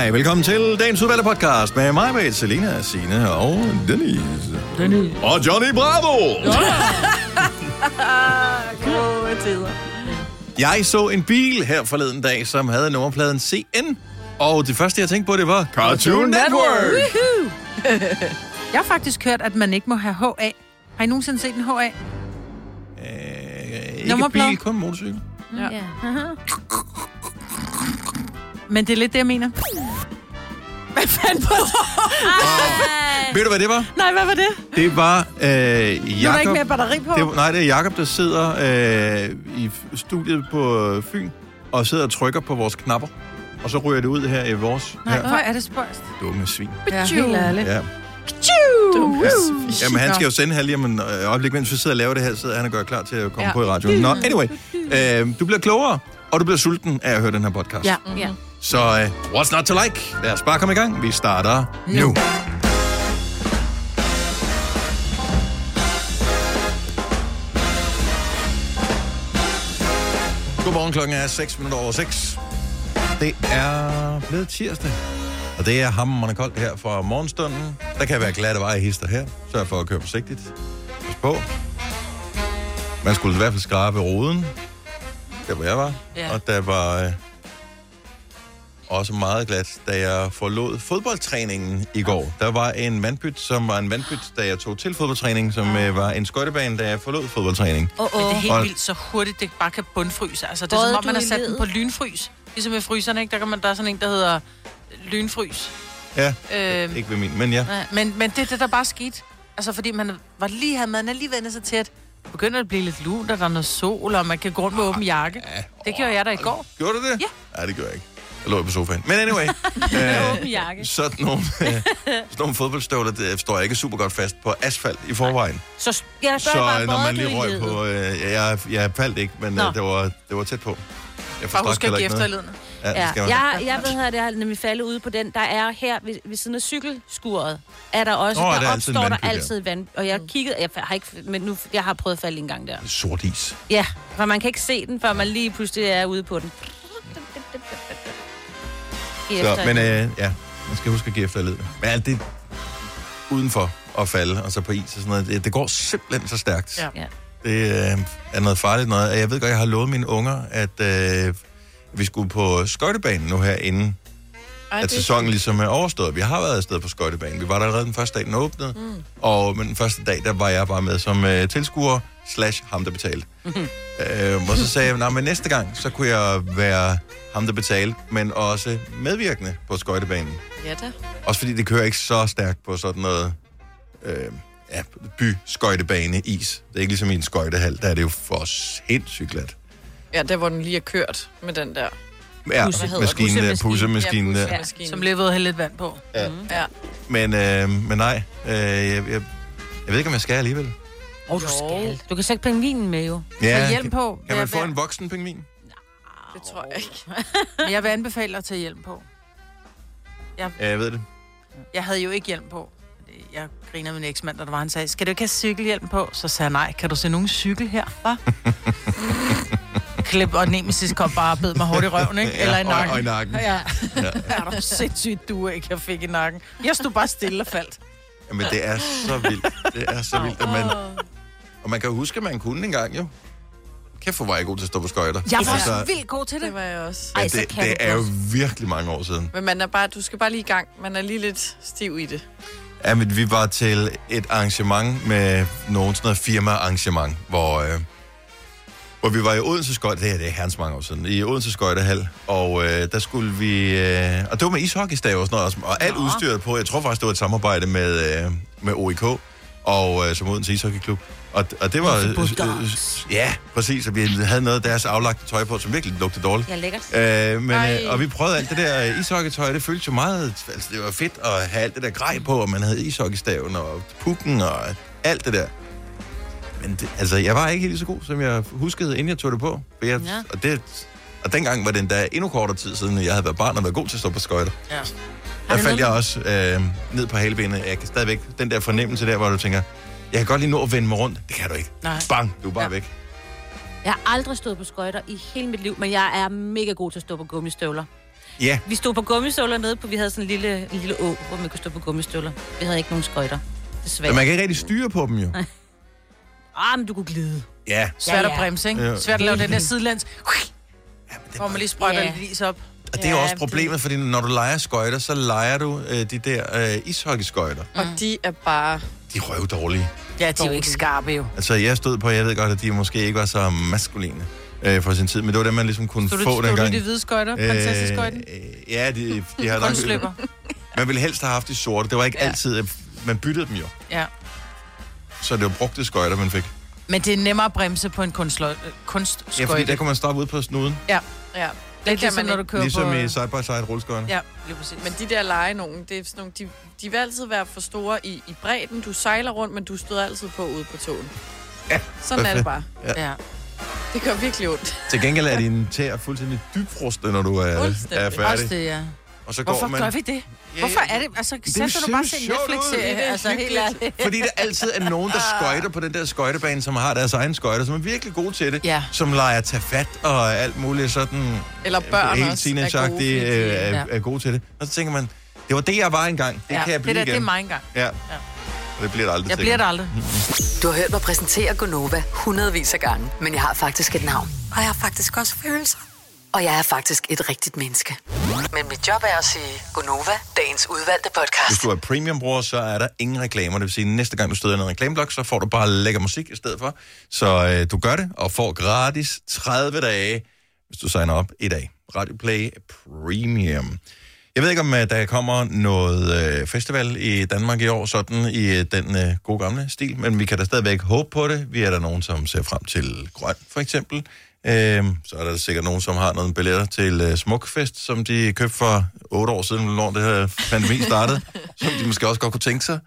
Hej, velkommen til dagens udvalgte podcast med mig, med Selina, Signe og Denise. Dennis. Og Johnny Bravo! Gode tider. Jeg så en bil her forleden dag, som havde nummerpladen CN. Og det første, jeg tænkte på, det var Cartoon Network. Jeg har faktisk hørt, at man ikke må have HA. Har I nogensinde set en HA? Øh, ikke Nummerplade? bil, kun motorcykel. Ja. Ja. Men det er lidt det, jeg mener. Hvad fanden var det? Ved du, hvad det var? Nej, hvad var det? Det var øh, Nu er der ikke Jakob. mere batteri på. Det, var- nej, det er Jakob, der sidder øh, i f- studiet på øh, Fyn og sidder og trykker på vores knapper. Og så ryger det ud her i vores Nej, her. hvor er det spøjst. dumme svin. Ja, helt ærligt. Ja. Ja. Jamen, han skal jo sende her lige om en øh, øjeblik, mens vi sidder og laver det her, sidder han og gør klar til at komme Ja. ja. på i radioen. Nå, anyway. Øh, du bliver klogere, og du bliver sulten af at høre den her podcast. Ja. ja. Så øh, what's not to like? Lad os bare komme i gang. Vi starter nu. nu. Godmorgen, klokken er 6 minutter over 6. Det er blevet tirsdag, og det er hammerende koldt her fra morgenstunden. Der kan være glatte veje hister her. Sørg for at køre forsigtigt. Pas på. Man skulle i hvert fald skrabe roden, der hvor jeg var. Ja. Og der var øh, også meget glat, da jeg forlod fodboldtræningen i går. Der var en vandpyt, som var en vandpyt, da jeg tog til fodboldtræning, som øh, var en skøjtebane, da jeg forlod fodboldtræning. Oh, Men det er oh. helt Og- vildt så hurtigt, det bare kan bundfryse. Altså, det er Både som om, man har sat den på lynfrys. Ligesom med fryserne, ikke? Der, kan man, der er sådan en, der hedder lynfrys. Ja, Øhm, ikke ved min, men ja. Nej, men, men det er det, der bare skete. Altså, fordi man var lige, havde man er lige vendt sig til, at begynder at blive lidt lunt, og der er noget sol, og man kan gå rundt med åben jakke. Ja, Det gjorde jeg da i går. Gjorde du det? Ja. Ja, det gjorde jeg ikke. Jeg lå på sofaen. Men anyway, øh, sådan nogle, øh, sådan nogle fodboldstøvler, det står jeg ikke super godt fast på asfalt i forvejen. Så jeg Så bare, øh, når man lige røg på... Øh, jeg, jeg faldt ikke, men Nå. øh, det, var, det var tæt på. Jeg give ikke noget. efterledende. Ja, det Ja, skal man. jeg, jeg ved her, det har nemlig faldet ude på den. Der er her ved, ved siden af cykelskuret, er der også, oh, er der der altid opstår der vandpyt der? altid vand. Og jeg kiggede, jeg har ikke, men nu, jeg har prøvet at falde en gang der. Sort is. Ja, for man kan ikke se den, før man lige pludselig er ude på den. Så, men øh, ja, man skal huske at give efterled. Men alt det udenfor at falde, og så på is og sådan noget, det, det går simpelthen så stærkt. Ja. Ja. Det øh, er noget farligt noget. Jeg ved godt, jeg har lovet mine unger, at øh, vi skulle på skøjtebanen nu her, inden Ej, at sæsonen ligesom er overstået. Vi har været afsted på skøjtebanen. Vi var der allerede den første dag, den åbnede. Mm. Og men den første dag, der var jeg bare med som øh, tilskuer, slash ham, der betalte. øh, og så sagde jeg, nej, men næste gang, så kunne jeg være ham, der betalte, men også medvirkende på skøjtebanen. Ja da. Også fordi det kører ikke så stærkt på sådan noget øh, ja, by-skøjtebane is. Det er ikke ligesom i en skøjtehal, der er det jo for sindssygt glat. Ja, der hvor den lige er kørt med den der. Ja, maskinen, pussemaskinen ja, pussemaskinen. Som lige ved at hælde lidt vand på. Ja. Ja. Men, øh, men nej, øh, jeg, jeg, jeg ved ikke, om jeg skal alligevel. Åh, oh, du skal. Du kan sætte pengvinen med, jo. Ja, hjelm kan, på. kan man Jeg få en voksen pingvin? Det tror jeg ikke. Men jeg vil anbefale dig at tage hjelm på. Ja, jeg ved det. Jeg havde jo ikke hjelm på. Jeg griner med min eksmand, da der var, han sagde, skal du ikke have cykelhjelm på? Så sagde jeg, nej, kan du se nogen cykel her, hva? Klip og Nemesis kom bare og bed mig hårdt i røven, ikke? Eller i og, nakken. og i nakken. Ja. Er du sindssygt du ikke, jeg fik i nakken. Jeg stod bare stille og faldt. Jamen, det er så vildt. Det er så vildt, at man... Og man kan jo huske, at man kunne engang, jo. Kæft, hvor var jeg god til at stå på skøjter. Jeg var Altså, så vildt god til Det det. var jeg også. ja, Ej, så det, det er jo virkelig mange år siden. Men man er bare, du skal bare lige i gang. Man er lige lidt stiv i det. Ja, men vi var til et arrangement med nogen sådan noget firma-arrangement, hvor, øh, hvor vi var i Odense Skøjte, det er, det er herrens mange år siden, i Odense Skøjtehal, og øh, der skulle vi, øh, og det var med ishockeystav og sådan noget, også, og alt udstyret på, jeg tror faktisk, det var et samarbejde med, øh, med OIK, og øh, som Odense Ishockeyklub. Og, og det var... Øh, øh, ja, præcis, og vi havde noget af deres aflagte tøj på, som virkelig lugtede dårligt. Ja, lækkert. Øh, men, Ej. øh, og vi prøvede alt det der ishockeytøj, det føltes jo meget, altså det var fedt at have alt det der grej på, og man havde ishockeystaven og pukken og alt det der. Men det, altså, jeg var ikke helt så god, som jeg huskede, inden jeg tog det på. For jeg, Ja. og, det, og dengang var det endda endnu kortere tid siden, jeg havde været barn og været god til at stå på skøjter. Ja. Der faldt jeg også øh, ned på halbenet. Jeg kan stadigvæk, den der fornemmelse der, hvor du tænker, jeg kan godt lige nå at vende mig rundt. Det kan du ikke. Nej. Bang, du er bare Ja. væk. Jeg har aldrig stået på skøjter i hele mit liv, men jeg er mega god til at stå på gummistøvler. Ja, Vi stod på gummistøvler nede på, vi havde sådan en lille, en lille å, hvor man kunne stå på gummistøvler. Vi havde ikke nogen skøjter, desværre. men man kan ikke rigtig styre på dem jo. Ah, men du kunne glide. Ja, Svært Ja, at ja. bremse, ikke? Ja. Svært at lave den der sidelands. Hvor man lige sprøjter Ja. lidt is op. og det er jo Ja, også problemet, fordi når du leger skøjter, så leger du øh, de der øh, ishockeyskøjter. Og de er bare... De er røvdårlige. Ja, de er jo ikke skarpe jo. Altså, jeg stod på, jeg ved godt, at de måske ikke var så maskuline øh, for sin tid, men det var det, man ligesom kunne Stod du, få stod du dengang. i de hvide skøjter? Prinsesseskøjten? Øh, ja, de, de har nok... Man ville helst have haft de sorte. Det var ikke ja. Ja. altid... Man byttede dem jo. Ja. Så det var brugte skøjter, man fik. Men det er nemmere at bremse på en øh, Ja, fordi kunstskøjte. der kunne man stoppe ud på snuden. Ja, Ja, det er kan ligesom, man når du ikke. kører Ligesom på... i side-by-side rulleskøjter. Ja, lige præcis. Men de der lege nogen, det er sådan nogle, de, de vil altid være for store i, i bredden. Du sejler rundt, men du støder altid på ude på togen. Ja, Sådan er det bare. Ja. Det gør virkelig ondt. Til gengæld er din tæer fuldstændig dybfrostet, når du er, er Også færdig. det, ja. Og så går Hvorfor man... gør vi det? Ja, Hvorfor er det? Altså, sæt du bare se en. Netflix-serie. Det er Altså, helt ærligt. Fordi der altid er nogen, der skøjter på den der skøjtebane, som har deres egen skøjter, som er virkelig gode til det. Ja. Som leger tage fat og alt muligt sådan... Eller børn helt også er gode, øh, er, ja. er gode til det. Og så tænker man, det var det, jeg var engang. Det ja. kan jeg blive det, der, det er igen. mig engang. Ja. Og det bliver det aldrig Jeg til bliver igen. der aldrig. Du har hørt mig præsentere Gonova hundredvis af gange, men jeg har faktisk et navn. Og jeg har faktisk også følelser. Og jeg er faktisk et rigtigt menneske. Men mit job er at sige Gonova, dagens udvalgte Hvis podcast. du er premium-bruger, så er der ingen reklamer. Det vil sige, at næste gang du støder en reklameblok, så får du bare lækker musik i stedet for. Så øh, du gør det, og får gratis 30 dage, hvis du signer op i dag. Radio Play Premium. Jeg ved ikke, om øh, der kommer noget øh, festival i Danmark i år, sådan i øh, den øh, gode gamle stil, men vi kan da stadigvæk håbe på det. Vi er der nogen, som ser frem til Grøn, for eksempel. Øhm, så er der sikkert nogen, som har nogle billetter til øh, Smukfest, som de købte for otte år siden, når det her pandemi startede, som de måske også godt kunne tænke sig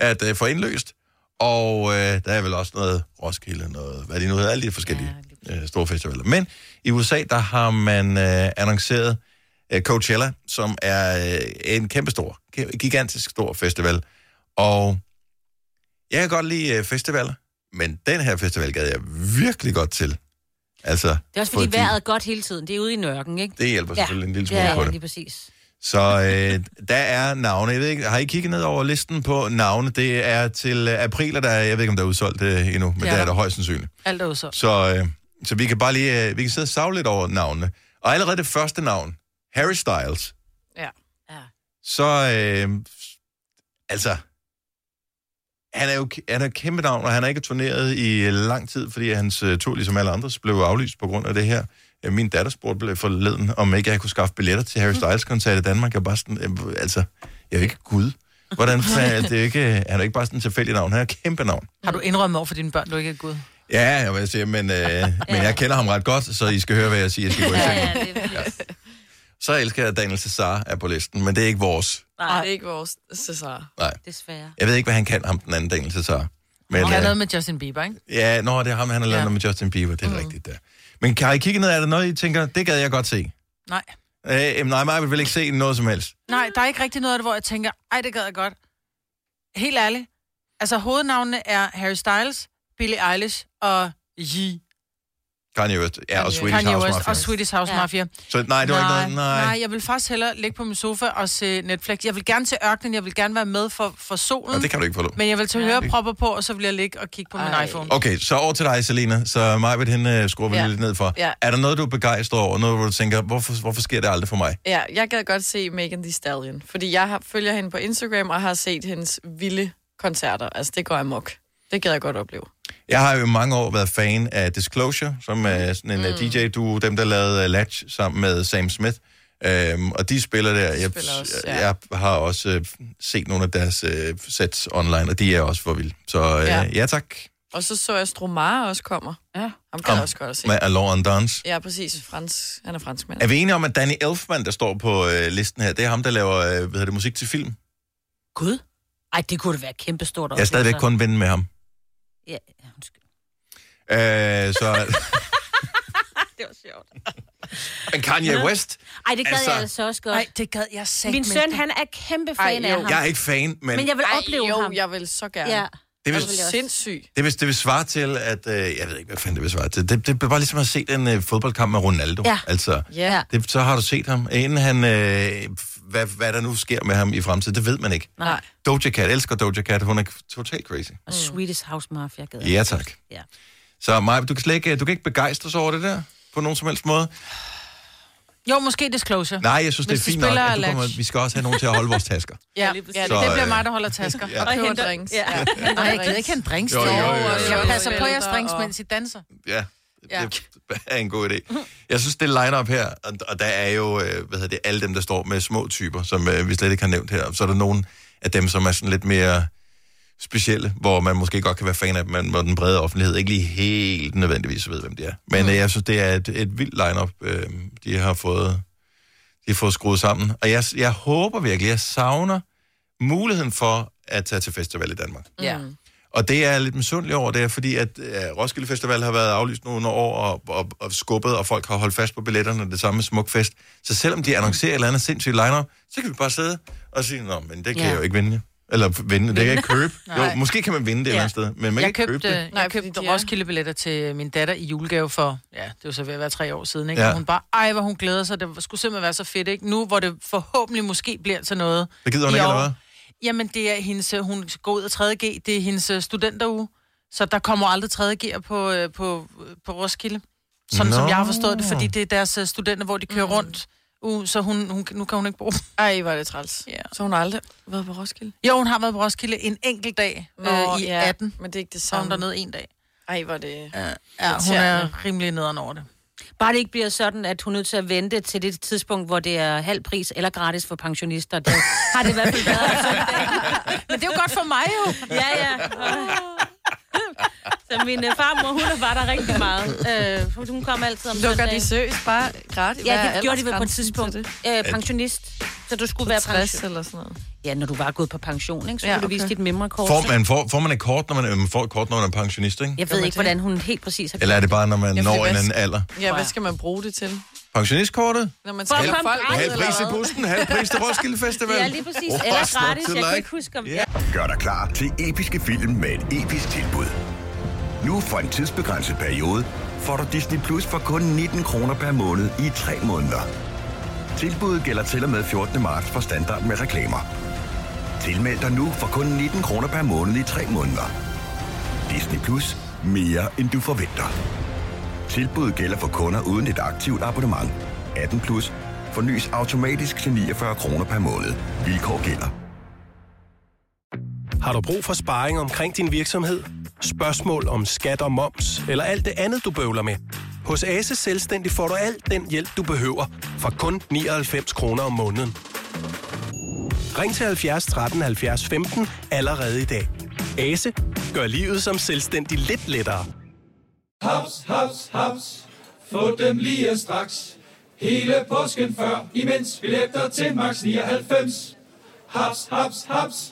at øh, få indløst. Og øh, der er vel også noget Roskilde, noget, hvad de nu hedder, alle de forskellige øh, store festivaler. Men i USA, der har man øh, annonceret øh, Coachella, som er øh, en kæmpestor, gi- gigantisk stor festival. Og jeg kan godt lide øh, festivaler, men den her festival gad jeg virkelig godt til. Altså, Det er også fordi, fordi vejret er godt hele tiden. Det er ude i nørken, ikke? Det hjælper selvfølgelig en lille smule ja, på ja, det. lige præcis. Så øh, der er navne. Jeg ved ikke, har I kigget ned over listen på navne? Det er til øh, april, og der er, jeg ved ikke, om der er udsolgt øh, endnu, men Ja. det er der højst sandsynligt. Alt er så. Så, øh, så vi kan bare lige, øh, vi kan sidde og savle lidt over navnene. Og allerede det første navn, Harry Styles, Ja. Ja. så, øh, altså, han er jo han er et kæmpe navn, og han har ikke turneret i øh, lang tid, fordi hans øh, tur, ligesom alle andres, blev aflyst på grund af det her. Øh, Min datter spurgte blev forleden, om ikke jeg kunne skaffe billetter til Harry Styles-koncert i Danmark. Jeg bare sådan, altså, jeg er ikke Gud. Hvordan fanden- det er ikke, han er ikke bare sådan en tilfældig navn, han er et kæmpe navn. Har du indrømmet over for dine børn, du ikke er Gud? Ja, jeg vil sige, men, øh, men jeg kender ham ret godt, så I skal høre, hvad jeg siger. Jeg skal gå i Ja, ja, det er. Så elsker jeg, at Daniel Cesar er på listen, men det er ikke vores. Nej, det er ikke vores Cesar. Nej, desværre. jeg ved ikke, hvad han kan, ham den anden Daniel Cesar. Men, Han kan øh, noget med Justin Bieber, ikke? ja, nå, det er ham, han har lavet Ja. noget med Justin Bieber, det er mm. rigtigt der. Men kan I kigge ned, er der noget, I tænker, det gad jeg godt se? Nej. Øh, nej, mig vil ikke se noget som helst. Nej, der er ikke rigtig noget af det, hvor jeg tænker, ej, det gad jeg godt. Helt ærligt. Altså, hovednavnene er Harry Styles, Billie Eilish og Yee. Kanye West, ja, og Swedish Kanye House West Mafia. og Swedish House Ja. Mafia. Så nej, det var nej, ikke noget, nej. nej, jeg vil faktisk hellere ligge på min sofa og se Netflix. Jeg vil gerne til ørkenen, jeg vil gerne være med for, for solen. Nå, det kan du ikke få lov. Men jeg vil tage hørepropper på, og så vil jeg ligge og kigge på min Ej. iPhone. Okay, så over til dig, Selina. Så mig ved hende skruer vi Ja. lidt ned for. Ja. Er der noget, du er begejstret over? Noget, hvor du tænker, hvorfor, hvorfor sker det aldrig for mig? Ja, jeg gad godt se Megan Thee Stallion, fordi jeg har, følger hende på Instagram og har set hendes vilde koncerter. Altså, det går amok. Det gad jeg godt opleve. Jeg har jo i mange år været fan af Disclosure, som er sådan en mm. DJ-duo, dem der lavede uh, Latch sammen med Sam Smith. Um, og de spiller der. Jeg, spiller også, ja. jeg har også uh, set nogle af deres uh, sets online, og de er også for vilde. Så uh, ja. Ja. tak. Og så så jeg Stromare også kommer. Ja. Ham kan Om- jeg også godt at se. Med and Dance. Ja, præcis. Frans. Han er franskmand. Er vi enige om, at Danny Elfman, der står på uh, listen her, det er ham, der laver uh, hvad hedder det, musik til film? Gud. Ej, det kunne da være kæmpestort. Jeg er stadigvæk kun ven med ham. Ja, ja, undskyld. Uh, så, Det var sjovt. men Kanye West, Ej, det gad Altså- jeg altså også godt. Nej, det gad jeg sagt Min søn, han er kæmpe fan Ej, af ham. jeg er ikke fan, men... Men jeg vil Ej, opleve jo, ham. jeg vil så gerne. Ja. Det vil, Sindssygt. det, vil, det vil svare til, at... Øh, jeg ved ikke, hvad fanden det vil svare til. Det, det er bare ligesom at se en øh, fodboldkamp med Ronaldo. Ja. Altså, Ja. det, så har du set ham. Inden han... Øh, hvad, hvad der nu sker med ham i fremtiden, det ved man ikke. Nej. Doja Cat, elsker Doja Cat. Hun er totalt crazy. Og Swedish House Mafia gad jeg. Ja, tak. Ja. Så Maja, du kan slet ikke, du kan ikke begejstres over det der? På nogen som helst måde? Jo, måske Disclosure. Nej, jeg synes, Hvis det er fint nok. At du kommer, vi skal også have nogen til at holde vores tasker. Ja, ja Så, det, bliver øh, mig, der holder tasker. Ja. Og henter- drinks. ja. Ja. Nej, jeg gider ikke hente drinks. Jo, jo, jo, jo, jo. Jeg passer på jeres drinks, og- mens I danser. Ja, Ja. det er en god idé. Jeg synes, det line-up her, og, og der er jo, øh, hvad hedder det, alle dem, der står med små typer, som øh, vi slet ikke har nævnt her. Så er der nogle af dem, som er sådan lidt mere specielle, hvor man måske godt kan være fan af dem, men hvor den brede offentlighed ikke lige helt nødvendigvis ved, hvem de er. Men mm. jeg synes, det er et, et vildt line-up, øh, de har fået, de har fået skruet sammen. Og jeg, jeg håber virkelig, jeg savner muligheden for at tage til festival i Danmark. Ja. Og det er jeg lidt misundelig over, det er fordi, at uh, Roskilde Festival har været aflyst nogle år og, og, og skubbet, og folk har holdt fast på billetterne, det samme med Smukfest. Så selvom de annoncerer et eller andet sindssygt line så kan vi bare sidde og sige, nå, men det kan Ja. jeg jo ikke vinde. Eller vinde, det kan jeg ikke købe. jo, Nej. måske kan man vinde det et Ja. eller andet sted, men man Jeg kan ikke købe købte, det. jeg fordi købte de er- Roskilde-billetter til min datter i julegave for, ja, det var så ved at være tre år siden, ikke? Ja. Ja. Hun bare, ej, hvor hun glæder sig, det skulle simpelthen være så fedt, ikke? Nu, hvor det forhåbentlig måske bliver til noget. Det gider hun ikke, år. eller hvad? Jamen, det er hendes, øh, hun går ud af 3.G, det er hendes øh, studenteruge, så der kommer aldrig 3.G'er på, øh, på, på Roskilde. Sådan Nå. som jeg har forstået det, fordi det er deres øh, studenter, hvor de kører mm. rundt. Uh, så hun, hun, nu kan hun ikke bruge dem. Ej, var det træls. Ja. Så hun har aldrig været på Roskilde? Jo, hun har været på Roskilde en enkelt dag øh, i 18. Men det er ikke det Så er hun samme. dernede en dag. Ej, var det... Ja, ja hun er rimelig nederen over det. Bare det ikke bliver sådan, at hun er nødt til at vente til det tidspunkt, hvor det er halv pris eller gratis for pensionister. Det har det i hvert fald været. Men det er jo godt for mig jo. Ja, ja. Så min øh, farmor, hun er bare der rigtig meget. Øh, hun kom altid om Lukker de seriøst bare gratis? Ja, det gjorde de vel på et tidspunkt. Øh, pensionist. Så du skulle være 60 pension. eller sådan noget. Ja, når du var gået på pension, ikke? så Ja, skulle du vise okay. dit memrekort. Får man, får, får man et kort, når man, øh, man får et kort, når man er pensionist, ikke? Jeg ved ikke, det? hvordan hun helt præcis har Eller er det bare, når man Ja, når en hvad- anden alder? Ja, hvad skal man bruge det til? Pensionistkortet? Når man skal komme folk Halv pris i bussen, halv pris til Roskilde Festival. Ja, lige præcis. Oh, Eller gratis. Jeg kan like? ikke huske, om... Ja. Gør dig klar til episke film med et episk tilbud. Nu for en tidsbegrænset periode får du Disney Plus for kun 19 kroner per måned i 3 måneder. Tilbuddet gælder til og med 14. marts for standard med reklamer. Tilmeld dig nu for kun 19 kroner per måned i 3 måneder. Disney Plus. Mere end du forventer. Tilbuddet gælder for kunder uden et aktivt abonnement. 18 plus. Fornyes automatisk til 49 kroner per måned. Vilkår gælder. Har du brug for sparring omkring din virksomhed? Spørgsmål om skat og moms, eller alt det andet, du bøvler med? Hos Ase Selvstændig får du alt den hjælp, du behøver, for kun 99 kroner om måneden. Ring til 70 13 70 15 allerede i dag. Ase gør livet som selvstændig lidt lettere. Haps, haps, haps. Få dem lige straks. Hele påsken før, imens billetter til max 99. Haps, haps, haps.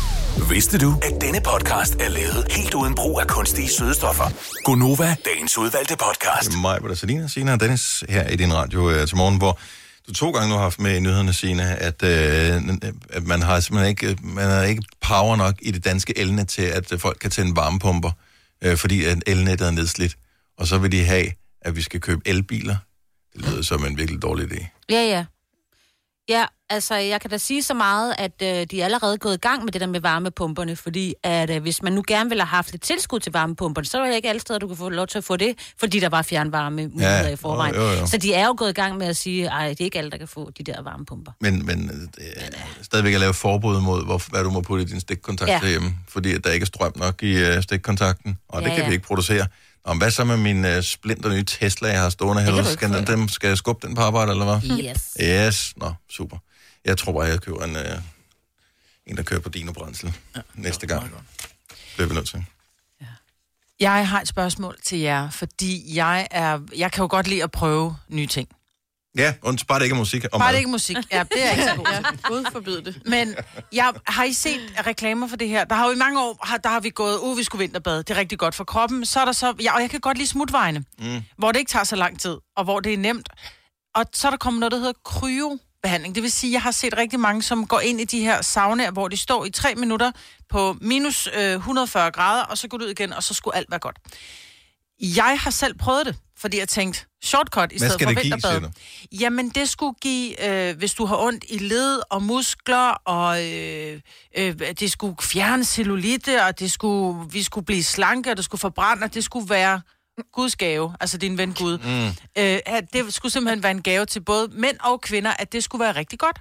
Vidste du, at denne podcast er lavet helt uden brug af kunstige sødestoffer? Gonova, dagens udvalgte podcast. Mig, hvor der Selina, Sina og Dennis her i din radio uh, til morgen, hvor du to gange nu har haft med i nyhederne, Sina, at, uh, at man har simpelthen ikke, man har ikke power nok i det danske elnet til, at uh, folk kan tænde varmepumper, uh, fordi at elnettet er nedslidt. Og så vil de have, at vi skal købe elbiler. Det lyder som en virkelig dårlig idé. Ja, ja. Ja, altså, jeg kan da sige så meget, at øh, de er allerede gået i gang med det der med varmepumperne, fordi at øh, hvis man nu gerne ville have haft lidt tilskud til varmepumperne, så er det ikke alle steder, du kan få lov til at få det, fordi der var fjernvarme muligheder Ja, i forvejen. jo, jo, jo. Så de er jo gået i gang med at sige, at det er ikke alle, der kan få de der varmepumper. Men, men øh, det er stadigvæk at lave forbud mod, hvor, hvad du må putte i din stikkontakt Ja. derhjemme, fordi at der ikke er strøm nok i uh, stikkontakten, og det Ja, kan ja. vi ikke producere. Om hvad så med min uh, splinter nye Tesla, jeg har stående herude? ikke Skal, den, ja. dem, skal jeg skubbe den på arbejde, eller hvad? Yes. Yes, nå, super. Jeg tror bare, jeg køber en, uh, en der kører på dino brændsel ja, næste gang. Bliver vi nødt til. Jeg har et spørgsmål til jer, fordi jeg er, jeg kan jo godt lide at prøve nye ting. Ja, und bare det ikke er musik. Og Bare mad. det ikke er musik. Ja, det er jeg ikke så god til. Gud forbyde det. Men jeg, har I set reklamer for det her? Der har jo i mange år, har, der har vi gået, uh, vi skulle vinterbade. Det er rigtig godt for kroppen. Så er der så, ja, og jeg kan godt lide smutvejene, Mm. hvor det ikke tager så lang tid, og hvor det er nemt. Og så er der kommet noget, der hedder kryobehandling. Det vil sige, jeg har set rigtig mange, som går ind i de her saunaer, hvor de står i tre minutter på minus øh, 140 grader, og så går du ud igen, og så skulle alt være godt. Jeg har selv prøvet det, fordi jeg tænkte, shortcut i stedet for give, vinterbad. du? Jamen, det skulle give, øh, hvis du har ondt i led og muskler, og øh, øh, det skulle fjerne cellulite, og det skulle, vi skulle blive slanke, og det skulle forbrænde, og det skulle være Guds gave, altså din ven Gud. Mm. Øh, det skulle simpelthen være en gave til både mænd og kvinder, at det skulle være rigtig godt.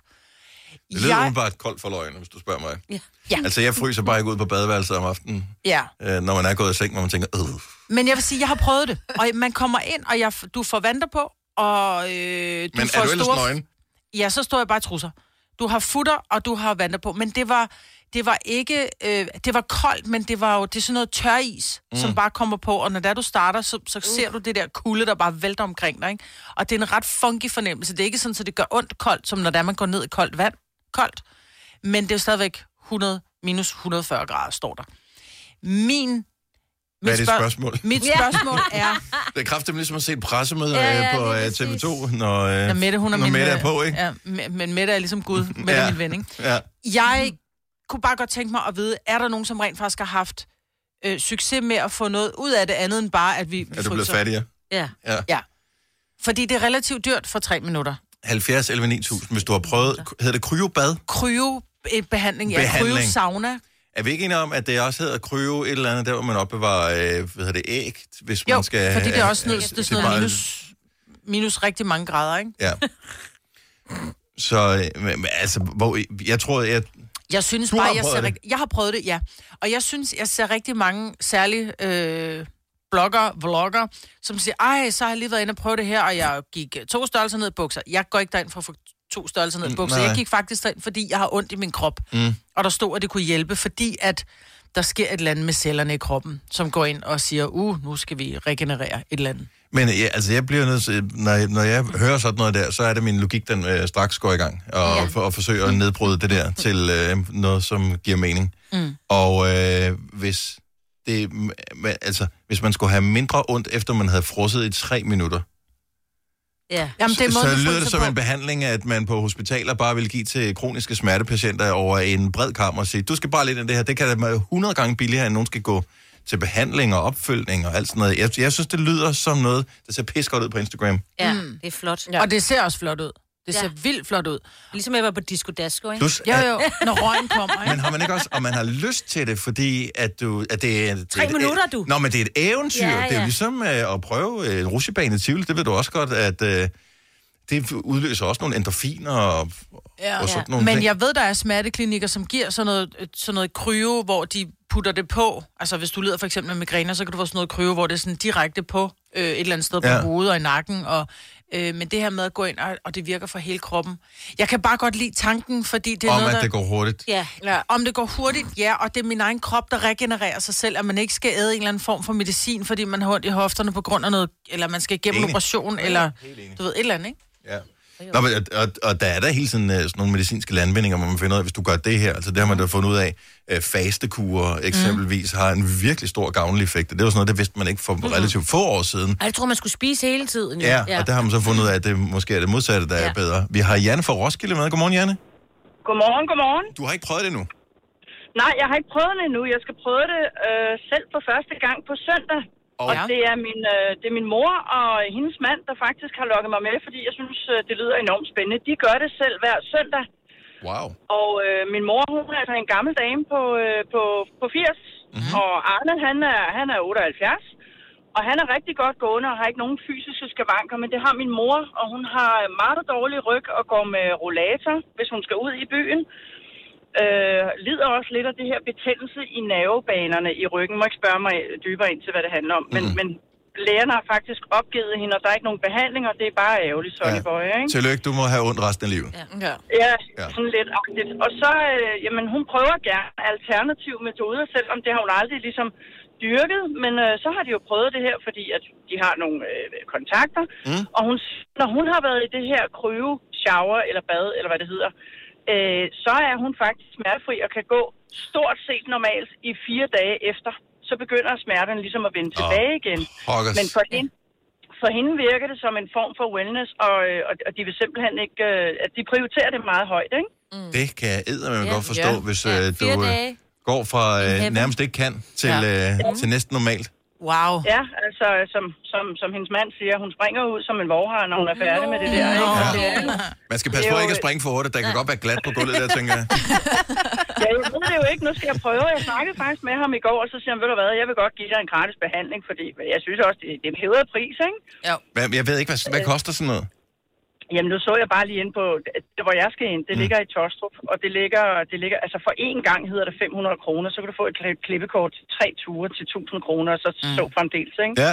Det lyder jeg... bare koldt for løgn, hvis du spørger mig. Ja. ja. Altså, jeg fryser bare ikke ud på badeværelset om aftenen, ja. øh, når man er gået i seng, hvor man tænker, øh. Men jeg vil sige, jeg har prøvet det. Og man kommer ind, og jeg, du får vanter på, og øh, du Men får er du ellers nøgen? Ja, så står jeg bare i trusser. Du har futter, og du har vanter på. Men det var, det var ikke... Øh, det var koldt, men det var jo det er sådan noget tøris, mm. som bare kommer på. Og når der du starter, så, så ser du det der kulde, der bare vælter omkring dig. Ikke? Og det er en ret funky fornemmelse. Det er ikke sådan, at det gør ondt koldt, som når der man går ned i koldt vand. Koldt. Men det er jo stadigvæk 100, minus 140 grader, står der. Min... Hvad er spørg- spørgsmål? Mit spørgsmål er... Det er kraftigt ligesom at se et pressemøde Ja, ja, ja, på lige øh, præcis. TV2, når, øh, Ja, Mette, hun er når min, Mette er øh, på, ikke? Ja, me- men Mette er ligesom Gud. Mette ja. Er min ven, ikke? Ja. Jeg kunne bare godt tænke mig at vide, er der nogen, som rent faktisk har haft øh, succes med at få noget ud af det andet end bare, at vi, vi Er du blevet fryser? fattigere? Ja. Ja. Ja. Fordi det er relativt dyrt for tre minutter. 70 11 9000, hvis du har prøvet, hedder det kryobad? Kryo-behandling, ja. Behandling. Kryo-sauna. Er vi ikke enige om, at det også hedder kryo et eller andet, der hvor man opbevarer, øh, hvad hedder det, æg, hvis Jo, man skal... fordi det er også noget, det sådan noget minus, minus rigtig mange grader, ikke? Ja. Så, øh, men, altså, hvor, jeg tror, jeg... Jeg synes Du bare, jeg, ser, det. rigt- jeg har prøvet det, ja. Og jeg synes, jeg ser rigtig mange særlige øh, blogger, vlogger, som siger, ej, så har jeg lige været inde og prøve det her, og jeg gik øh, to størrelser ned i bukser. Jeg går ikke derind for at få to størrelser ned i Mm, bukser. nej. Jeg gik faktisk derind, fordi jeg har ondt i min krop. Mm. Og der stod, at det kunne hjælpe, fordi at der sker et eller andet med cellerne i kroppen, som går ind og siger, uh, nu skal vi regenerere et eller andet. Men ja, altså, jeg bliver nødt til, når jeg, når jeg hører sådan noget der, så er det min logik, den øh, straks går i gang, og, ja. for, og forsøger at nedbryde det der til øh, noget, som giver mening. Mm. Og øh, hvis det, altså, hvis man skulle have mindre ondt, efter man havde frosset i tre minutter, Ja. Jamen, det er så, så lyder det som på. en behandling, at man på hospitaler bare vil give til kroniske smertepatienter over en bred kamp og sige, du skal bare lidt af det her, det kan da være 100 gange billigere, end nogen skal gå til behandling og opfølgning og alt sådan noget. Jeg, jeg synes, det lyder som noget, der ser pis godt ud på Instagram. Ja, mm. det er flot. Ja. Og det ser også flot ud. Det Ja. ser vildt flot ud. Ligesom jeg var på Disco Dasko, ikke? Plus, Jo, jo, når røgen kommer, ikke? Men har man ikke også, og man har lyst til det, fordi at du, at det er... Det Tre et- minutter, du. Nå, men det er et eventyr. Ja, Ja, ja. Det er ja. jo ligesom øh, at prøve øh, en rutsjebane i Tivoli. Det ved du også godt, at øh, det udløser også nogle endorfiner og, Ja. og sådan nogle Men ting. jeg ved, der er smerteklinikker, som giver sådan noget, øh, sådan noget kryo, hvor de putter det på. Altså, hvis du lider for eksempel af migræner, så kan du få sådan noget kryo, hvor det er sådan direkte på øh, et eller andet sted på Ja. ja. hovedet og i nakken. Og, øh, men det her med at gå ind, og, og det virker for hele kroppen. Jeg kan bare godt lide tanken, fordi det er Om, noget, at der... det går hurtigt. Ja. Ja, om det går hurtigt, ja, og det er min egen krop, der regenererer sig selv, at man ikke skal æde en eller anden form for medicin, fordi man har ondt i hofterne på grund af noget, eller man skal igennem en Enig. operation, eller du ved, et eller andet, ikke? Ja. Nå, men, og, og der er der hele tiden uh, sådan nogle medicinske landvindinger, hvor man finder ud af, hvis du gør det her, altså det har man da fundet ud af, uh, fastekurer eksempelvis har en virkelig stor gavnlig effekt. og Det var sådan noget, det vidste man ikke for relativt få år siden. Ej, jeg tror, man skulle spise hele tiden. jo. Ja, og der har man så fundet ud af, at det måske er det modsatte, der ja. er bedre. Vi har Janne fra Roskilde med. Godmorgen, Janne. Godmorgen, godmorgen. Du har ikke prøvet det endnu. Nej, jeg har ikke prøvet det endnu. Jeg skal prøve det øh, selv for første gang på søndag. Og- Og det er, min, øh, det er min mor og hendes mand, der faktisk har lukket mig med, fordi jeg synes, øh, det lyder enormt spændende. De gør det selv hver søndag. Wow. Og øh, min mor, hun er altså en gammel dame på, øh, på, på 80. Mm-hmm. Og Arne, han er, han er 78. Og han er rigtig godt gående og har ikke nogen fysiske skavanker, men det har min mor, og hun har meget dårlig ryg og går med rollator, hvis hun skal ud i byen. Øh, lider også lidt af det her betændelse i nervebanerne i ryggen. Må ikke spørge mig dybere ind til, hvad det handler om. Men, mm. men lægerne har faktisk opgivet hende, og der er ikke nogen behandling, og det er bare ærgerligt, Sonny ja. Boy, ikke? Tillykke, du må have ondt resten af livet. Ja. Ja, Ja. ja. sådan lidt agtigt. Og så, øh, jamen, hun prøver gerne alternative metoder, selvom det har hun aldrig ligesom dyrket, men øh, så har de jo prøvet det her, fordi at de har nogle øh, kontakter. Mm. Og hun, når hun har været i det her kryve, shower eller bad, eller hvad det hedder, øh, så er hun faktisk smertefri og kan gå stort set normalt i fire dage efter. Så begynder smerterne ligesom at vende tilbage igen. pokkers. Men for hende, for hende virker det som en form for wellness, og, øh, og, og de vil simpelthen ikke... Øh, at de prioriterer det meget højt, ikke? Mm. Det kan jeg eddermame Ja. godt forstå, Ja. hvis Ja, øh, du øh, dage. går fra øh, nærmest ikke kan til, Ja. øh, til næsten normalt. Wow. Ja, altså, som, som, som hendes mand siger, hun springer ud som en vorhar, når hun er færdig med det der. Ikke? Ja. Er jo- Man skal passe på ikke at springe for hurtigt. Der kan godt være glat på gulvet der, tænker jeg. Ja, jeg ved det jo ikke. Nu skal jeg prøve. Jeg snakkede faktisk med ham i går, og så siger han, ved du hvad, jeg vil godt give dig en gratis behandling, fordi jeg synes også, det, det er en hævet pris, ikke? Hvad, jeg ved ikke, hvad, hvad koster sådan noget? Jamen, nu så jeg bare lige ind på, det, hvor jeg skal ind. Det ligger i Tostrup, og det ligger, det ligger, altså for én gang hedder det 500 kroner, så kan du få et kli- klippekort til tre ture til 1000 kroner, og så mm. så fremdeles, ikke? Ja.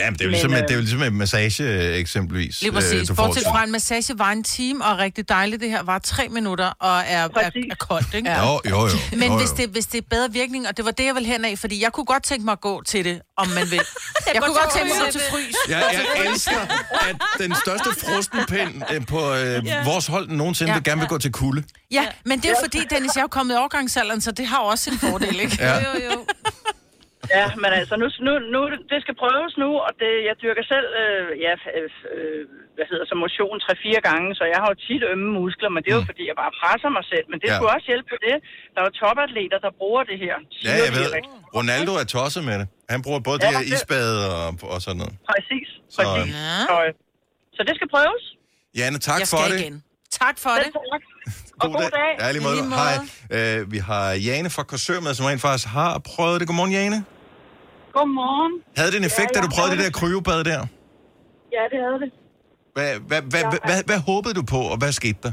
Ja, men det er jo Men, ligesom, øh, det er jo ligesom en massage, øh, eksempelvis. Lige præcis. du får Bortset fra en massage var en time, og rigtig dejligt. Det her var tre minutter, og er, er, er koldt, ikke? Ja. Jo, jo, jo. Men Jo, hvis jo. det, hvis det er bedre virkning, og det var det, jeg ville hen af, fordi jeg kunne godt tænke mig at gå til det, om man vil. jeg kunne godt tænke mig at gå til frys. Ja, jeg elsker, at den største frostenpind øh, på øh, Ja. vores hold nogensinde Ja. vil gerne vil gå til kulde. Ja, men det er jo fordi, Dennis, jeg er jo kommet i overgangsalderen, så det har jo også en fordel, ikke? Ja. Jo, jo. Ja, men altså, nu, nu, nu, det skal prøves nu, og det, jeg dyrker selv, øh, ja, øh, øh, hvad hedder så, motion 3-4 gange, så jeg har jo tit ømme muskler, men det er jo fordi, jeg bare presser mig selv. Men det Ja. skulle også hjælpe på det. Der er jo topatleter, der bruger det her. Ja, jeg ved. rigtig. Ronaldo er tosset med det. Han bruger både Ja, det her isbad og, og sådan noget. Præcis, Så, præcis. Så, øh, så det skal prøves. Janne, tak Jeg for skal det. igen. Tak for det. Tak. Og god dag. Ja, lige måde. I lige måde. Hej. Øh, vi har Jane fra Korsør med, som rent faktisk har prøvet det. Godmorgen, Jane. Godmorgen. Havde det en effekt, Ja, da du prøvede det der kryobad der? Ja, det havde det. Hvad, hvad, hvad, hvad, hvad, hvad håbede du på, og hvad skete der?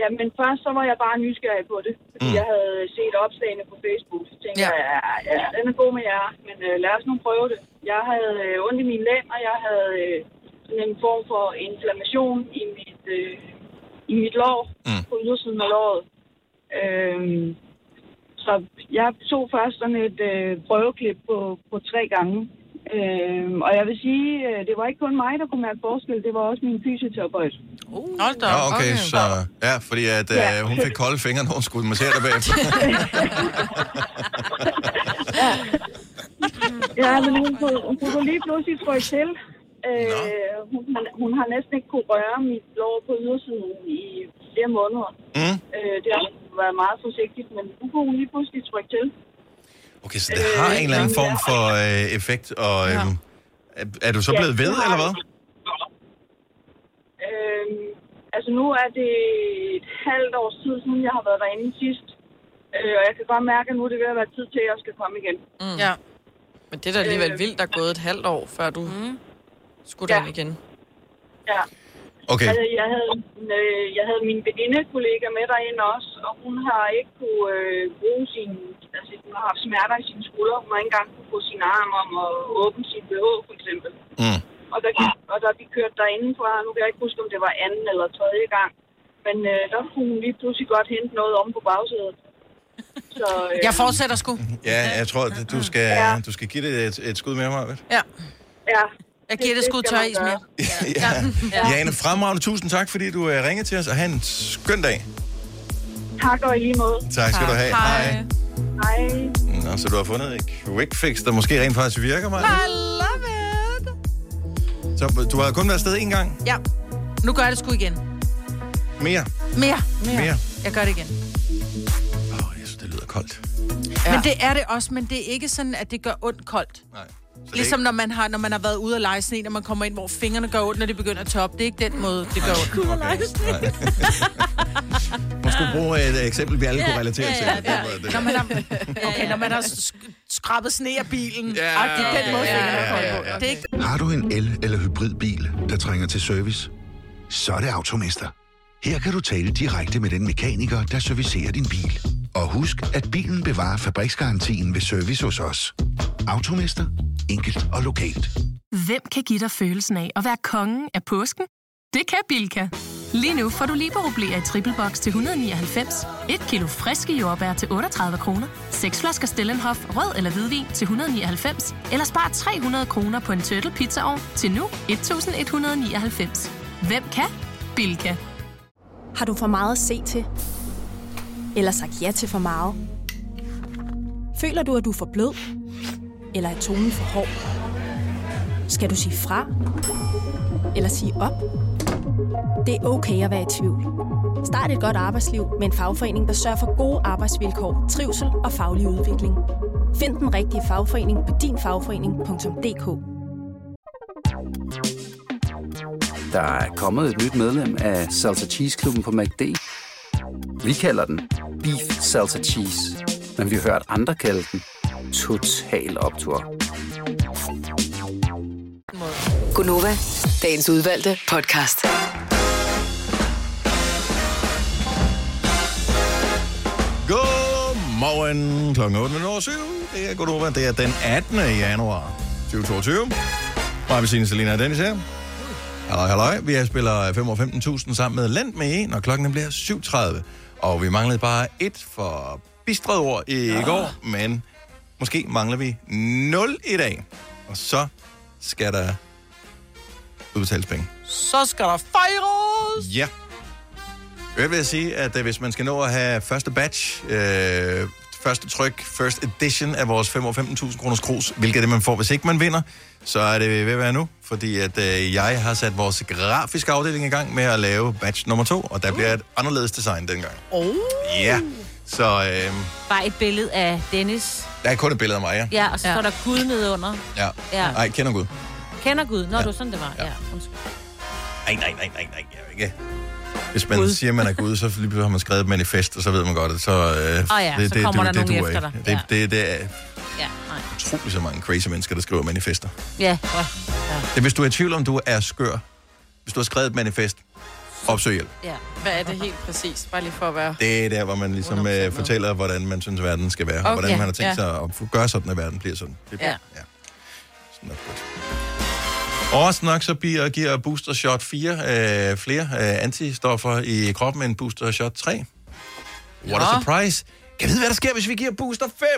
Ja, men først så var jeg bare nysgerrig på det, fordi Mm. jeg havde set opslagene på Facebook. Så tænkte Ja. ja. jeg, ja, den er god med jer, men øh, lad os nu prøve det. Jeg havde øh, ondt i min lænd, og jeg havde øh, sådan en form for inflammation i mit, øh, i mit lår, mm. på ydersiden af låret. Øhm, så jeg tog først sådan et øh, prøveklip på, på tre gange. Øhm, og jeg vil sige, øh, det var ikke kun mig, der kunne mærke forskel, det var også min fysioterapeut. Uh, Hold da Ja, op. okay, så... Ja, fordi at, øh, Ja. hun fik kolde fingre, når hun skulle massere dig bagefter. Ja, men hun kunne, hun kunne lige pludselig trykke til. Øh, hun, har- hun har næsten ikke kunne røre mit lår på ydersiden i flere måneder. Mm. Øh, det har været meget forsigtigt, men nu kunne hun lige pludselig trykke til. Okay, så det har en eller anden form for øh, effekt, og øh, er, er du så Ja, blevet ved, det har eller hvad? Øh, altså nu er det et halvt års tid siden, jeg har været derinde sidst. Øh, og jeg kan godt mærke, at nu er det ved at være tid til, at jeg skal komme igen. Mm. Ja. Men det er da alligevel Øh. vildt, der er gået et halvt år, før du mm. Skulle Ja. derind igen. Ja. Okay. Altså, jeg havde, øh, jeg havde min veninde-kollega med derinde også, og hun har ikke kunne øh, bruge sin... Altså, hun har haft smerter i sine skuldre. Hun har ikke engang kunne få sin arm om at åbne sin BH, for eksempel. Mm. Og da, og da vi kørte derinde fra, nu kan jeg ikke huske, om det var anden eller tredje gang, men øh, der kunne hun lige pludselig godt hente noget om på bagsædet. Så, øh, Jeg fortsætter sgu. Ja, jeg tror, du skal, Ja. du skal give det et, et skud mere, Marvitt. Ja. Ja. Jeg giver det skud skal tør is mere. Ja. Jane, fremragende, tusind tak, fordi du uh, ringede til os, og have en skøn dag. Tak og i lige måde. Tak skal du have. Hej. Hej. Nå, så du har fundet et quick fix, der måske rent faktisk virker, mig. I love it. Så du har kun været afsted en gang? Ja. Nu gør jeg det sgu igen. Mere? Mere. Mere. Jeg gør det igen. Det lyder koldt. Ja. Men det er det også, men det er ikke sådan, at det gør ondt koldt. Nej. Ligesom når man, har, når man har været ude at lege sne, når man kommer ind, hvor fingrene gør ondt, når de begynder at toppe. Det er ikke den måde, det gør ondt. Lege Man skulle bruge et eksempel, vi alle kunne relatere til. Ja, ja, ja. Når man har, okay, når man har sk- skrabet sne af bilen. Ja, det er den måde, fingrene gør ondt. Det ikke Har du en el- eller hybridbil, der trænger til service? Så er det Automester. Her kan du tale direkte med den mekaniker, der servicerer din bil. Og husk, at bilen bevarer fabriksgarantien ved service hos os. Automester. Enkelt og lokalt. Hvem kan give dig følelsen af at være kongen af påsken? Det kan Bilka! Lige nu får du liberobleer i triple box til 199, et kilo friske jordbær til 38 kroner, seks flasker Stellenhof rød eller hvidvin til 199, eller spar 300 kroner på en turtle pizzaovn til nu 1199. Hvem kan? Bilka. Har du for meget at se til? Eller sagt ja til for meget? Føler du, at du er for blød? Eller er tonen for hård? Skal du sige fra? Eller sige op? Det er okay at være i tvivl. Start et godt arbejdsliv med en fagforening, der sørger for gode arbejdsvilkår, trivsel og faglig udvikling. Find den rigtige fagforening på dinfagforening.dk. Der er kommet et nyt medlem af Salsa Cheese Klubben på MACD. Vi kalder den Beef Salsa Cheese, men vi har hørt andre kalde den Total Optor. Gunova, dagens udvalgte podcast. Godmorgen klokken 8.07. Det er Godova. Det er den 18. januar 2022. Mig, Bettine, Selina og Dennis her. Halløj, halløj. Vi spiller 5 15.000 sammen med Lend med en, og klokken bliver 7.30. Og vi manglede bare et for bistret ord i ja. går, men måske mangler vi 0 i dag. Og så skal der udbetales penge. Så skal der fejres! Ja. Jeg vil sige, at øh, hvis man skal nå at have første batch, øh, første tryk, first edition af vores 5 15.000 kroners krus, hvilket er det, man får, hvis ikke man vinder, så er det ved at være nu, fordi at øh, jeg har sat vores grafiske afdeling i gang med at lave batch nummer to, og der bliver et anderledes design dengang. Oh. Ja, så øh, Bare et billede af Dennis. der er kun et billede af mig, ja. Ja, og så ja. står der Gud nedunder. Ja. Ja. Ej, kender Gud. Kender Gud? Nå, Ja. du sådan, det var. Ja. ja. undskyld. Nej, nej, nej, nej, nej, jeg er ikke. Hvis man Gud. siger, man er Gud, så lige pludselig har man skrevet et manifest, og så ved man godt, at så... Øh, Åh ja, så kommer der nogen duer efter dig. Det, Ja. det, det er Ja, nej. utroligt så mange crazy mennesker, der skriver manifester. Ja. ja. Det er, hvis du er i tvivl om, du er skør, hvis du har skrevet et manifest, opsøg hjælp. ja. Hvad er det helt præcis? Bare lige for at være... Det er der, hvor man ligesom øh, fortæller, hvordan man synes, verden skal være, okay. og hvordan man har tænkt ja. sig at gøre sådan, at verden bliver sådan. Det, Ja. ja. Sådan er godt. Overraskende nok så bliver, giver booster shot 4 øh, flere øh, antistoffer i kroppen end booster shot 3. What a Nå. surprise. Kan vi vide, hvad der sker, hvis vi giver booster 5?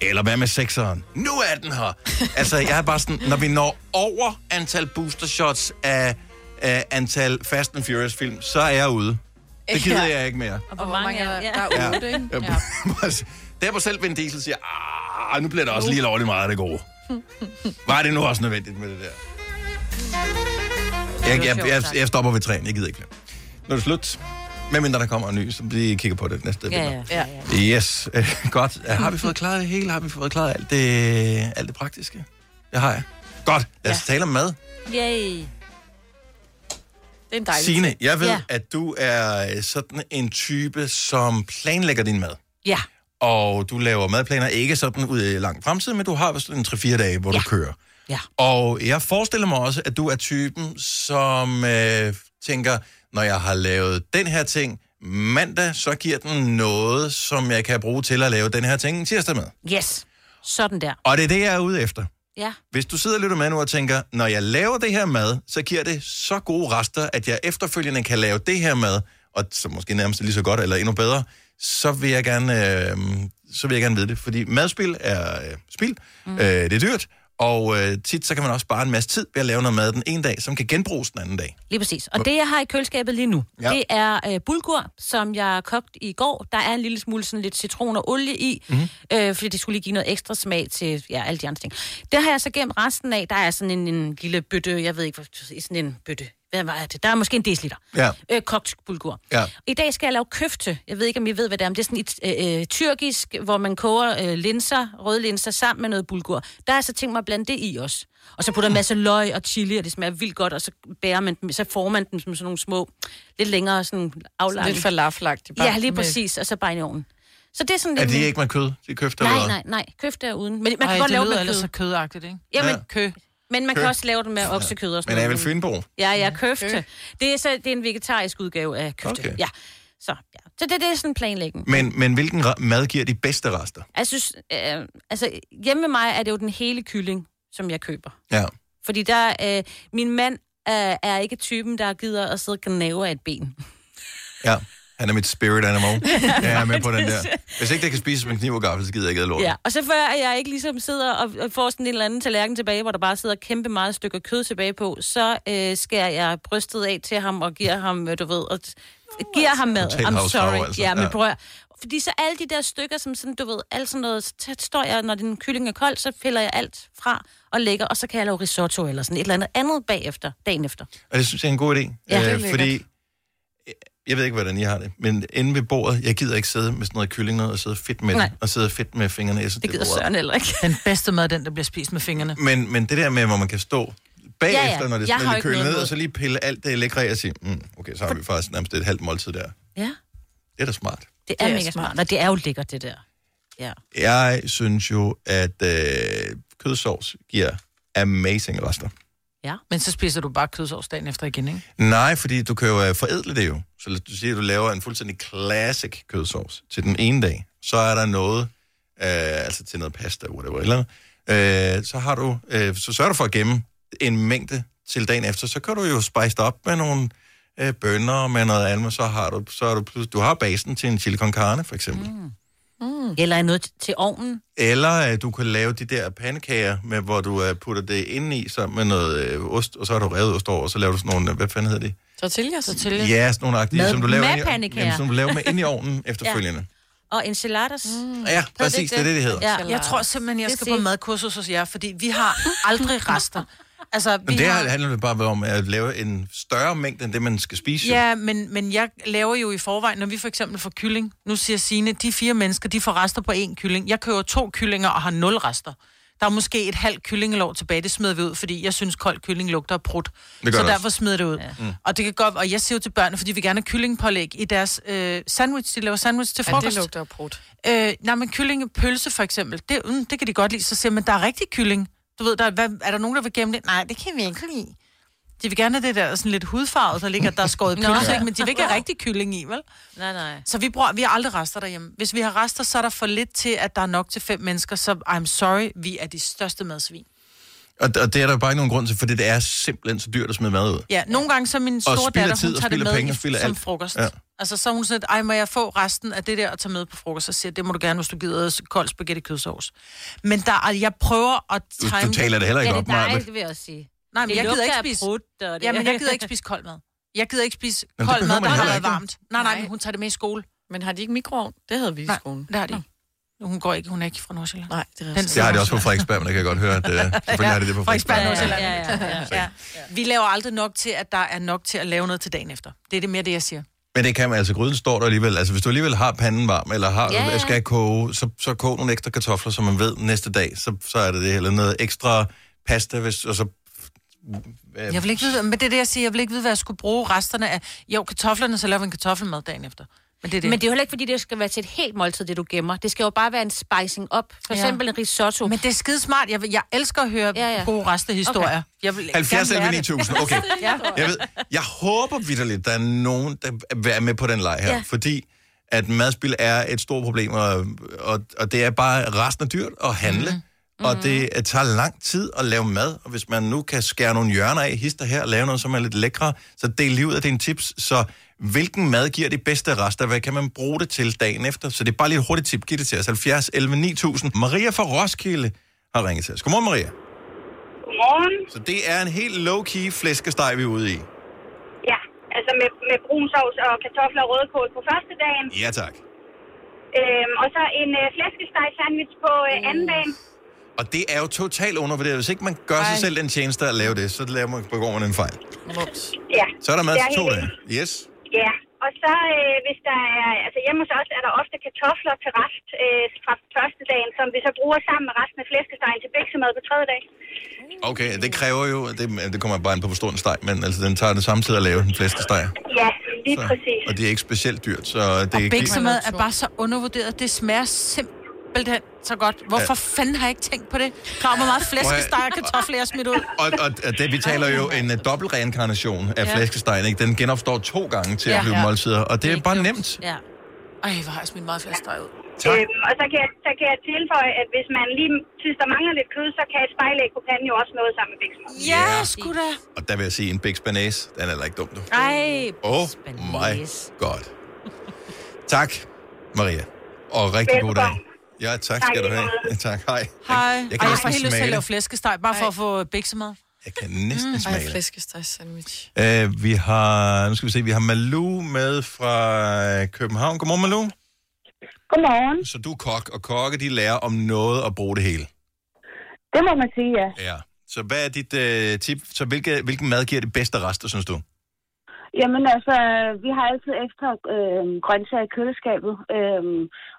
Eller hvad med 6'eren? Nu er den her. altså, jeg er bare sådan, når vi når over antal booster shots af, af antal Fast and Furious film, så er jeg ude. Det gider Ja. jeg ikke mere. Og hvor mange er der? Der er otte, ikke? Ja. Der selv Vin Diesel siger, ah, nu bliver der også lige lovligt meget af det gode. Var det nu også nødvendigt med det der? Jeg, jeg, jeg, jeg stopper ved træen, jeg gider ikke flere. Nu er det slut. Medmindre der kommer en ny, så vi kigger på det næste Ja, vinter. ja. ja. Yes, øh, godt. Øh, Har vi fået klaret det hele? Har vi fået klaret alt det, alt det praktiske? Det har jeg. Godt, lad os ja. tale om mad. Yay. Det er en dejlig Signe, jeg ved, Ja. at du er øh, sådan en type, som planlægger din mad. Ja. Og du laver madplaner ikke sådan ud i lang fremtid, men du har vist en 3-4 dage, hvor ja. du kører. Ja. Og jeg forestiller mig også, at du er typen, som øh, tænker, når jeg har lavet den her ting mandag, så giver den noget, som jeg kan bruge til at lave den her ting tirsdag med. Yes. Sådan der. Og det er det, jeg er ude efter. Ja. Hvis du sidder og lytter med nu og tænker, når jeg laver det her mad, så giver det så gode rester, at jeg efterfølgende kan lave det her mad, og så måske nærmest lige så godt eller endnu bedre, så vil jeg gerne, øh, så vil jeg gerne vide det. Fordi madspil er øh, spil, mm. øh, det er dyrt, og øh, tit så kan man også spare en masse tid ved at lave noget mad den ene dag, som kan genbruges den anden dag. Lige præcis. Og det, jeg har i køleskabet lige nu, Ja. det er øh, bulgur, som jeg kogte i går. Der er en lille smule sådan lidt citron og olie i, Mhm. mm-hmm. øh, fordi det skulle lige give noget ekstra smag til ja, alle de andre ting. Det har jeg så gemt resten af. Der er sådan en, en lille bøtte, jeg ved ikke, hvad sådan en bøtte. Hvad var det? Der er måske en deciliter. Ja. Øh, kogt bulgur. Ja. I dag skal jeg lave køfte. Jeg ved ikke, om I ved, hvad det er, men det er sådan et øh, øh, tyrkisk, hvor man koger øh, linser, røde linser, sammen med noget bulgur. Der er så tænkt mig at blande det i også. Og så putter en masse løg og chili, og det smager vildt godt, og så bærer man dem, så får man dem som sådan nogle små, lidt længere sådan aflange. Lidt falafelagtigt, bare Ja, lige med- præcis, og så bare i ovnen. Så det er sådan Er lidt... det ikke med kød? De køfter Nej, eller hvad? nej, nej. Køfte er uden. Men man Ej, kan godt det lave lyder det med kød. så kødagtigt, ikke? Jamen, Ja. Kø. Men man Kø. kan også lave det med oksekød og sådan Men er vel. Fynbo? Ja, ja, køfte. Det er, så, det er en vegetarisk udgave af køfte. Okay. Ja. Så, ja. så det, det er sådan planlægning. Men, men hvilken mad giver de bedste rester? Jeg synes, øh, altså hjemme med mig er det jo den hele kylling, som jeg køber. Ja. Fordi der, øh, min mand er, er ikke typen, der gider at sidde og gnave af et ben. Ja, han er mit spirit animal. Jeg er med på den der. Hvis ikke det kan spises med kniv og gaffel, så gider jeg ikke lort. Ja, og så før jeg ikke ligesom sidder og, får sådan en eller anden tallerken tilbage, hvor der bare sidder kæmpe meget stykker kød tilbage på, så øh, skærer jeg brystet af til ham og giver ham, øh, du ved, og giver ham mad. I'm sorry. altså. Ja, men Ja. prøv at- Fordi så alle de der stykker, som sådan, du ved, alt sådan noget, så tæt står jeg, når den kylling er kold, så piller jeg alt fra og lægger, og så kan jeg lave risotto eller sådan et eller andet andet bagefter, dagen efter. Og det synes jeg er en god idé. Ja, det er øh, fordi, jeg ved ikke, hvordan I har det, men inde ved bordet, jeg gider ikke sidde med sådan noget kylling noget, og sidde fedt med det, og sidde fedt med fingrene. Jeg synes, Det gider er Søren heller ikke. Den bedste mad, den, der bliver spist med fingrene. Men, men det der med, hvor man kan stå bagefter, Ja, ja. når det Jeg er ikke kølet ned, og så lige pille alt det lækre af og sige, mm, okay, så har vi faktisk nærmest et halvt måltid der. Ja. Det er da smart. Det er, det er mega smart. Og det er jo lækkert, det der. Ja. Jeg synes jo, at øh, kødsovs giver amazing rester. Ja. Men så spiser du bare kødsovs dagen efter igen, ikke? Nej, fordi du kan jo øh, forædle det jo. Så lad- du siger, at du laver en fuldstændig classic kødsovs til den ene dag. Så er der noget, øh, altså til noget pasta, whatever, eller andet. øh, så har du, øh, så sørger du for at gemme en mængde til dagen efter. Så kan du jo spice det op med nogle øh, bønner og med noget andet, så har du, så er du, plus- du har basen til en chili con carne, for eksempel. Mm. Mm. Eller noget til- ovnen. Eller øh, du kan lave de der pandekager, med, hvor du øh, putter det ind i sammen med noget øh, ost, og så har du revet ost over, og så laver du sådan nogle, øh, hvad fanden hedder de? Tortillas. Tortillas. Ja, sådan nogle agtige, Med- som du laver, med ind i, jamen, som du laver med ind i ovnen efterfølgende. Og enchiladas. Mm. Ja, præcis, det er det, det hedder. Ja, jeg tror simpelthen, jeg skal på madkursus hos jer, fordi vi har aldrig rester. Altså, vi Men det har... her handler det bare om at lave en større mængde, end det, man skal spise. Ja, men, men jeg laver jo i forvejen, når vi for eksempel får kylling. Nu siger Signe, de fire mennesker, de får rester på én kylling. Jeg køber to kyllinger og har nul rester. Der er måske et halvt kyllingelov tilbage, det smider vi ud, fordi jeg synes, kold kylling lugter af prut. Så derfor også. smider det ud. Ja. Mm. Og det kan godt, og jeg siger jo til børnene, fordi vi gerne har kyllingpålæg i deres øh, sandwich. De laver sandwich til Ja, frokost. det lugter af prut. Øh, nej, men kyllingepølse for eksempel, det, mm, det kan de godt lide. Så siger man, der er rigtig kylling. Du ved, der, er- hvad, er der nogen, der vil gemme det? Nej, det kan vi ikke lide. De vil gerne have det der sådan lidt hudfarvet, der ligger, der er skåret pølse, ikke? men de vil ikke have rigtig kylling i, vel? Nej, nej. Så vi, bruger, vi har aldrig rester derhjemme. Hvis vi har rester, så er der for lidt til, at der er nok til fem mennesker, så I'm sorry, vi er de største madsvin. Og, og det er der bare ikke nogen grund til, for det er simpelthen så dyrt at smide mad ud. Ja, nogle gange så min Og store datter, tid, hun og tager det med penge, og som alt. frokost. Ja. Altså, så er hun sådan, ej, må jeg få resten af det der at tage med på frokost? Så siger det må du gerne, hvis du gider kold spaghetti kødsovs. Men der, er- jeg prøver at Du- du time taler det heller ikke ja, op, det er Maja, dejligt, men- vil jeg også sige. Nej, men Det jeg gider ikke spise... og det- Ja, men jeg gider ikke spise kold mad. Jeg gider ikke spise Men det kold mad, der har været varmt. Nej, nej, men hun tager det med i skole. Men har de ikke mikroovn? Det havde vi i Nej, skolen. det har de ikke. Hun går ikke, hun er ikke fra Nordsjælland. Nej, det er Den Det har de også på Frederiksberg, men det kan jeg godt høre, at uh, selvfølgelig har de det på Frederiksberg, Frederiksberg. Nordsjælland. Ja, ja, ja. ja. Vi laver aldrig nok til, at der er nok til at lave noget til dagen efter. Det er det mere det, jeg siger. Men det kan man, altså gryden står der alligevel. Altså hvis du alligevel har panden varm, eller har, Ja, ja. skal koge, så, så kog nogle ekstra kartofler, så man ved næste dag, så, så er det det. Eller noget ekstra pasta, hvis, og så... Øh, Jeg vil ikke vide, men det er det, jeg siger. Jeg vil ikke vide, hvad jeg skulle bruge resterne af. Jo, kartoflerne, så laver vi en kartoffelmad dagen efter. Men det er det. Men det er jo heller ikke, fordi det skal være til et helt måltid, det du gemmer. Det skal jo bare være en spicing up. For Ja. eksempel en risotto. Men det er skide smart. Jeg, vil, jeg elsker at høre ja, ja. gode restehistorier. Okay. Jeg vil 70 gerne lære eller det. 9000, okay. ja. Jeg, ved, jeg håber vidderligt, der er nogen, der være med på den leg her. Ja. Fordi at madspil er et stort problem, og, og, og det er bare resten af dyrt at handle. Mm. Og det øh, tager lang tid at lave mad, og hvis man nu kan skære nogle hjørner af, hister her, og lave noget, som er lidt lækre, så del lige ud af dine tips. Så hvilken mad giver de bedste rester? Hvad kan man bruge det til dagen efter? Så det er bare lige et hurtigt tip. Giv det til os. 70 11 9000. Maria fra Roskilde har ringet til os. Godmorgen, Maria. Godmorgen. Så det er en helt low-key flæskesteg, vi er ude i. Ja, altså med, med brun sovs og kartofler og rødkål på første dagen. Ja, tak. Øhm, og så en øh, flæskesteg sandwich på øh, anden dagen. Og det er jo totalt undervurderet. Hvis ikke man gør sig Ej. selv den tjeneste at lave det, så laver man, begår man en fejl. Ja. Så er der mad til to dage. Yes. Ja, og så øh, hvis der er, altså hjemme hos os er der ofte kartofler til rest øh, fra første dagen, som vi så bruger sammen med resten af flæskestegen til biksemad på tredje dag. Okay, det kræver jo, det, det kommer bare ind på, hvor stor en steg, men altså, den tager det samme tid at lave den flæskesteg. Ja, lige Så, præcis. og det er ikke specielt dyrt, så det Og er bæksemad er bare så undervurderet. Det smager simpelthen så godt. Hvorfor Ja. fanden har jeg ikke tænkt på det? Klar, hvor meget flæskesteg og kartofler jeg smidt ud. Og, og, og det, vi taler jo en uh, dobbelt reinkarnation af Ja. flæskestegen, ikke? Den genopstår to gange til Ja. at blive Ja. måltider, og det er bare nemt. Ja. Ej, hvor har jeg smidt meget flæskesteg ud. Tak. Øhm, og så kan, jeg, så kan jeg tilføje, at hvis man lige synes, der mangler lidt kød, så kan et spejlæg på panden jo også noget sammen med bæksmad. Ja, sgu da. Og der vil jeg sige, en Big Spanase, den er heller ikke dum, du. Ej, Oh my god. Tak, Maria. Og rigtig god dag. Ja, tak skal Tak du have. tak, hej. Hej. Jeg Jeg, kan Ej, jeg får helt lyst til at lave flæskesteg, bare for at få biksemad. Jeg kan næsten Ej, smage det. flæskesteg sandwich. Uh, vi har, nu skal vi se, vi har Malou med fra øh, København. Godmorgen, Malou. Godmorgen. Så du er kok, og kokke, de lærer om noget at bruge det hele. Det må man sige, ja. Ja. Så hvad er dit uh, tip? Så hvilke, hvilken mad giver det bedste rester, synes du? Jamen altså, vi har altid ekstra øh, grøntsager i køleskabet. Øh,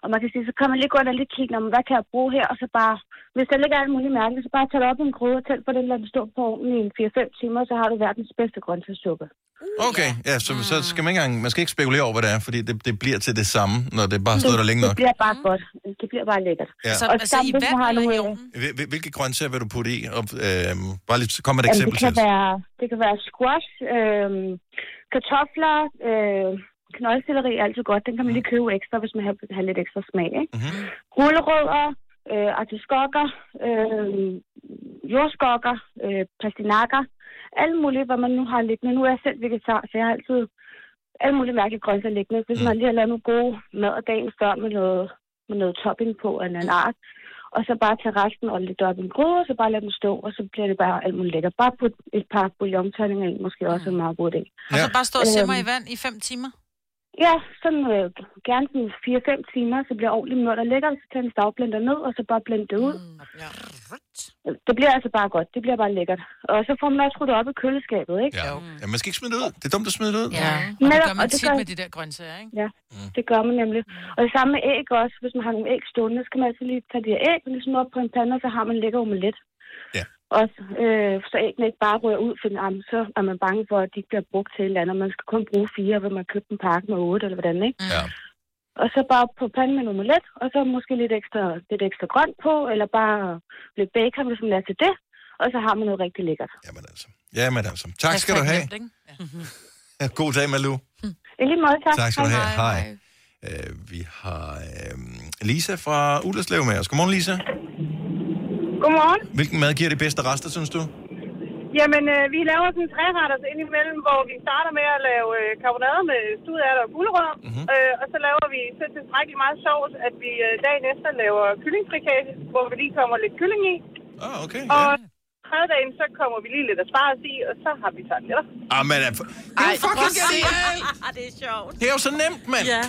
og man kan sige, så kan man lige gå ind og lige kigge, om hvad kan jeg bruge her, og så bare, hvis der ligger alt muligt mærkeligt, så bare tage det op i en gryde og tænd på den, lad den stå på ovnen i 4-5 timer, så har du verdens bedste grøntsagssuppe. Okay, ja, så, så skal man ikke engang, man skal ikke spekulere over, hvad det er, fordi det, det bliver til det samme, når det bare står der længe nok. Det bliver bare godt. Det bliver bare lækkert. Ja. Og sammen, hvis man har nogle, Hvil- hvil- Hvilke grøntsager vil du putte i? Og, øh, bare lige kom med et Jamen, eksempel det, kan til. være, det kan være squash, øh, kartofler, øh, knoldselleri er altid godt. Den kan man lige købe ekstra, hvis man har, har lidt ekstra smag. Ikke? Mm-hmm. Gulerødder, øh, artiskokker, øh, jordskokker, øh, pastinakker, alle mulige, hvad man nu har liggende. Nu er jeg selv vegetar, så jeg har altid alle mulige mærkelige grøntsager liggende. Hvis man lige har lavet nogle gode mad dagen før med noget, med noget topping på af en anden art, og så bare tage resten og lidt op i en gryde, og så bare lade dem stå, og så bliver det bare alt muligt lækkert. Bare putte et par bouillonterninger ind, måske også en meget god idé. Og så bare stå og simmer i Øhm, vand i 5 timer. Ja, sådan øh, gerne sådan 4-5 timer, så bliver ordentligt mørt og lækkert, så tager en stavblender ned, og så bare blende det ud. Det bliver altså bare godt, det bliver bare lækkert. Og så får man også ryddet op i køleskabet, ikke? Ja. ja, man skal ikke smide det ud. Det er dumt at smide det ud. Ja, og det gør man og det tit gør- med de der grøntsager, ikke? Ja, det gør man nemlig. Og det samme med æg også. Hvis man har nogle æg stående, så kan man altså lige tage de her æg og ligesom op på en pande, og så har man lækker omelet. Ja. Også, øh, så æggene ikke bare rører ud, for jamen, så er man bange for, at de ikke bliver brugt til et eller andet. Man skal kun bruge fire, hvis man køber en pakke med otte, eller hvordan, ikke? Ja. Og så bare på panden med en omelet, og så måske lidt ekstra, lidt ekstra grønt på, eller bare lidt bacon, hvis man lader til det. Og så har man noget rigtig lækkert. Jamen altså. Tak skal du have. Ja, God dag, Malou. I lige måde, tak. Tak skal du have. Hej. Uh, vi har uh, Lisa fra Ullerslev med os. Godmorgen, Lisa. Godmorgen. Hvilken mad giver det bedste rester, synes du? Jamen, øh, vi laver sådan en træretter indimellem, hvor vi starter med at lave øh, karbonade med studeærter og gulerødder. Mm-hmm. Øh, og så laver vi så tilstrækkeligt meget sovs, at vi øh, dagen efter laver kyllingfrikage, hvor vi lige kommer lidt kylling i. Ah, okay. Og tredje dagen, så kommer vi lige lidt asparges i, og så har vi tarteletter. Ah, men er, det er jo fucking genialt. det er sjovt. Det er jo så nemt, mand. Ja.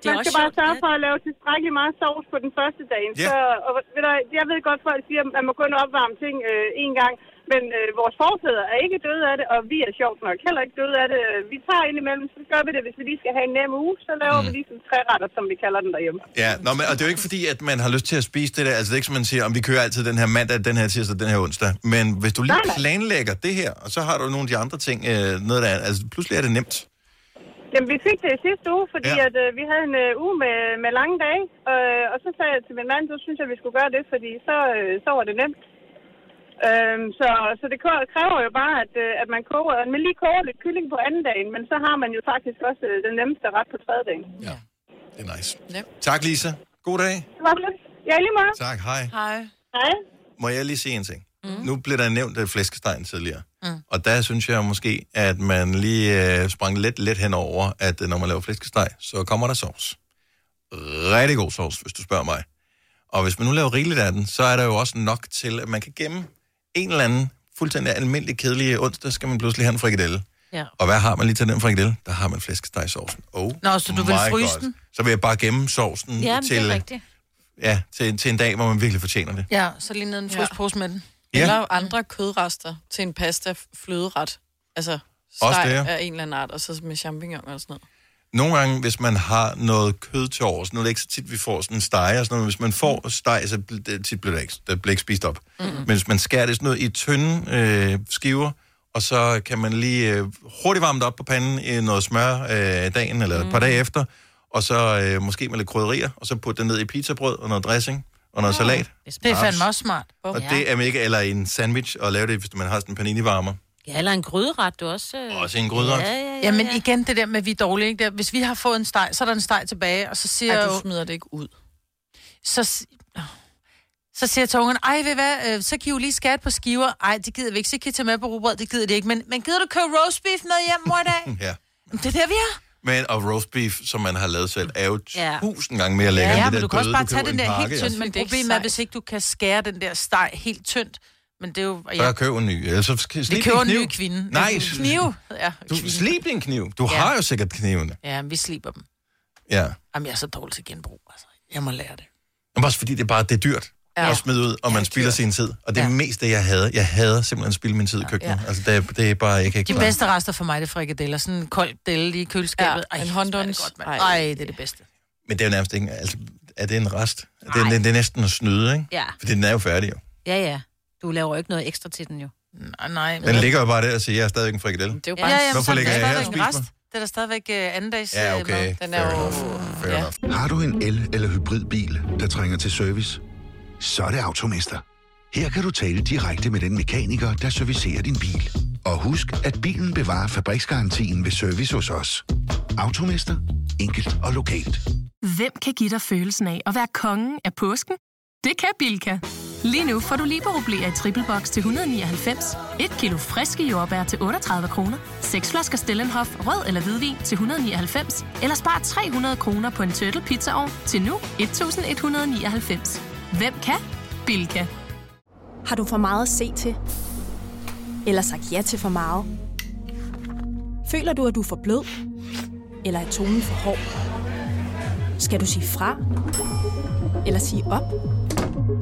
Det man skal bare sørge for at lave tilstrækkeligt meget sovs på den første dag. Ja. Så, og, ved du, jeg ved godt, folk siger, at man må kun opvarme ting øh, en gang. Men øh, vores forfædre er ikke døde af det, og vi er sjovt nok heller ikke døde af det. Vi tager indimellem, så gør vi det, hvis vi lige skal have en nem uge, så laver mm. vi lige sådan tre retter, som vi kalder den derhjemme. Ja, nå, men, og det er jo ikke fordi, at man har lyst til at spise det der. Altså, det er ikke som man siger, om vi kører altid den her mandag, den her tirsdag, den her onsdag. Men hvis du lige Nej, nej. planlægger det her, og så har du nogle af de andre ting, øh, noget der, altså pludselig er det nemt. Jamen, vi fik det i sidste uge, fordi Ja. ja. at, øh, vi havde en øh, uge med, med lange dage. Øh, og så sagde jeg til min mand, så synes jeg, vi skulle gøre det, fordi så, øh, så var det nemt. Øhm, så, så det kræver- jo bare, at, øh, at man koger, at man lige koger lidt kylling på anden dagen, men så har man jo faktisk også øh, den nemmeste ret på tredje dagen. Ja, det er nice. Yep. Tak, Lisa. God dag. Det var lidt. Ja, lige meget. Tak, hej. Hej. Hej. Må jeg lige sige en ting? Mm. Nu blev der nævnt uh, flæskestegen tidligere. Mm. Og der synes jeg måske, at man lige uh, sprang lidt let henover, at uh, når man laver flæskesteg, så kommer der sovs. Rigtig god sovs, hvis du spørger mig. Og hvis man nu laver rigeligt af den, så er der jo også nok til, at man kan gemme en eller anden fuldstændig almindelig kedelig onsdag, skal man pludselig have en frikadelle. Ja. Og hvad har man lige til den frikadelle? Der har man flæskestegsovsen. Oh Nå, så du vil fryse God. den? Så vil jeg bare gemme sovsen Ja, til, det er rigtigt. ja, til, til en dag, hvor man virkelig fortjener det. Ja, så lige ned i en fryspose med den. Ja. Eller andre kødrester til en pasta fløderet. Altså steg ja. af en eller anden art, og så med champignon og sådan noget. Nogle gange, hvis man har noget kød til overs, nu er det ikke så tit, vi får sådan en steg og sådan noget, hvis man får steg, så det, tit bliver det ikke, det bliver ikke spist op. Mhm. Mm. Men hvis man skærer det sådan noget i tynde øh, skiver, og så kan man lige øh, hurtigt varme det op på panden i noget smør øh, dagen eller et par dage efter, og så øh, måske med lidt krydderier, og så putte det ned i pizzabrød og noget dressing og noget salat. Det er fandme også smart. Og det er mega, eller en sandwich, og lave det, hvis man har sådan en panini-varmer. Ja, eller en gryderet, du også... Øh... Også en gryderet? Ja, ja, ja. Ja, men igen det der med, at vi er dårlige, ikke? Der, hvis vi har fået en steg, så er der en steg tilbage, og så siger Ej, jeg du jo... smider det ikke ud. Så, så siger jeg til ungerne, ej, ved hvad, øh, så kan I jo lige skære på skiver. Ej, det gider vi ikke, så kan I tage med på rugbrød, det gider de ikke. Men, men gider du købe roast beef med hjem, mor, i dag? Ja. Det er der, vi er. Men, og roast beef, som man har lavet selv, er jo Ja. tusind gange mere lækker Ja, end men det du der kan også bare du tage den der helt tynd, altså. men Det problemet er, hvis ikke du kan skære den der steg helt tyndt. Men det er jo... Så jeg køber en ny. Ellers så skal vi køber en kniv. ny kvinde. Nej, Kniv. Ja, du slip din kniv. Du Ja. har jo sikkert knivene. ja, vi sliber dem. Ja. Jamen, jeg er så dårlig til genbrug, altså. Jeg må lære det. Men også fordi det er bare det er dyrt Ja. ja. at smide ud, og man spilder sin tid. Og det er Ja. mest det, jeg havde. Jeg hader simpelthen at spilde min tid i køkkenet. Ja. Altså, det er, det er bare, jeg kan ikke De bedste rester for mig, det er frikadeller. Sådan en kold delle i køleskabet. Ja, Ej, en mand. Ej. Det er det bedste. Men det er jo nærmest ikke... Altså, er det en rest? Det er, det er næsten at snyde, ikke? Ja. Fordi den er jo færdig, jo. Ja, ja. Du laver jo ikke noget ekstra til den jo. Nej, nej. Den ligger jo bare der og siger, jeg er stadigvæk en frikadelle. Det er jo Ja, ja, Hvorfor så er ligger jeg her og spiser rest. Det er da stadigvæk uh, andendags Ja, øh, okay. mad. Den er jo... Fair Ja. enough. Har du en el- eller hybridbil, der trænger til service? Så er det Automester. Her kan du tale direkte med den mekaniker, der servicerer din bil. Og husk, at bilen bevarer fabriksgarantien ved service hos os. Automester. Enkelt og lokalt. Hvem kan give dig følelsen af at være kongen af påsken? Det kan Bilka! Lige nu får du liberobleer i triple box til 199, et kilo friske jordbær til 38 kroner, seks flasker Stellenhof rød eller hvidvin til 199, eller spar 300 kroner på en turtle pizzaovn til nu 1199. Hvem kan? Bilka. Har du for meget at se til? Eller sagt ja til for meget? Føler du, at du er for blød? Eller er tonen for hård? Skal du sige fra? Eller sige op?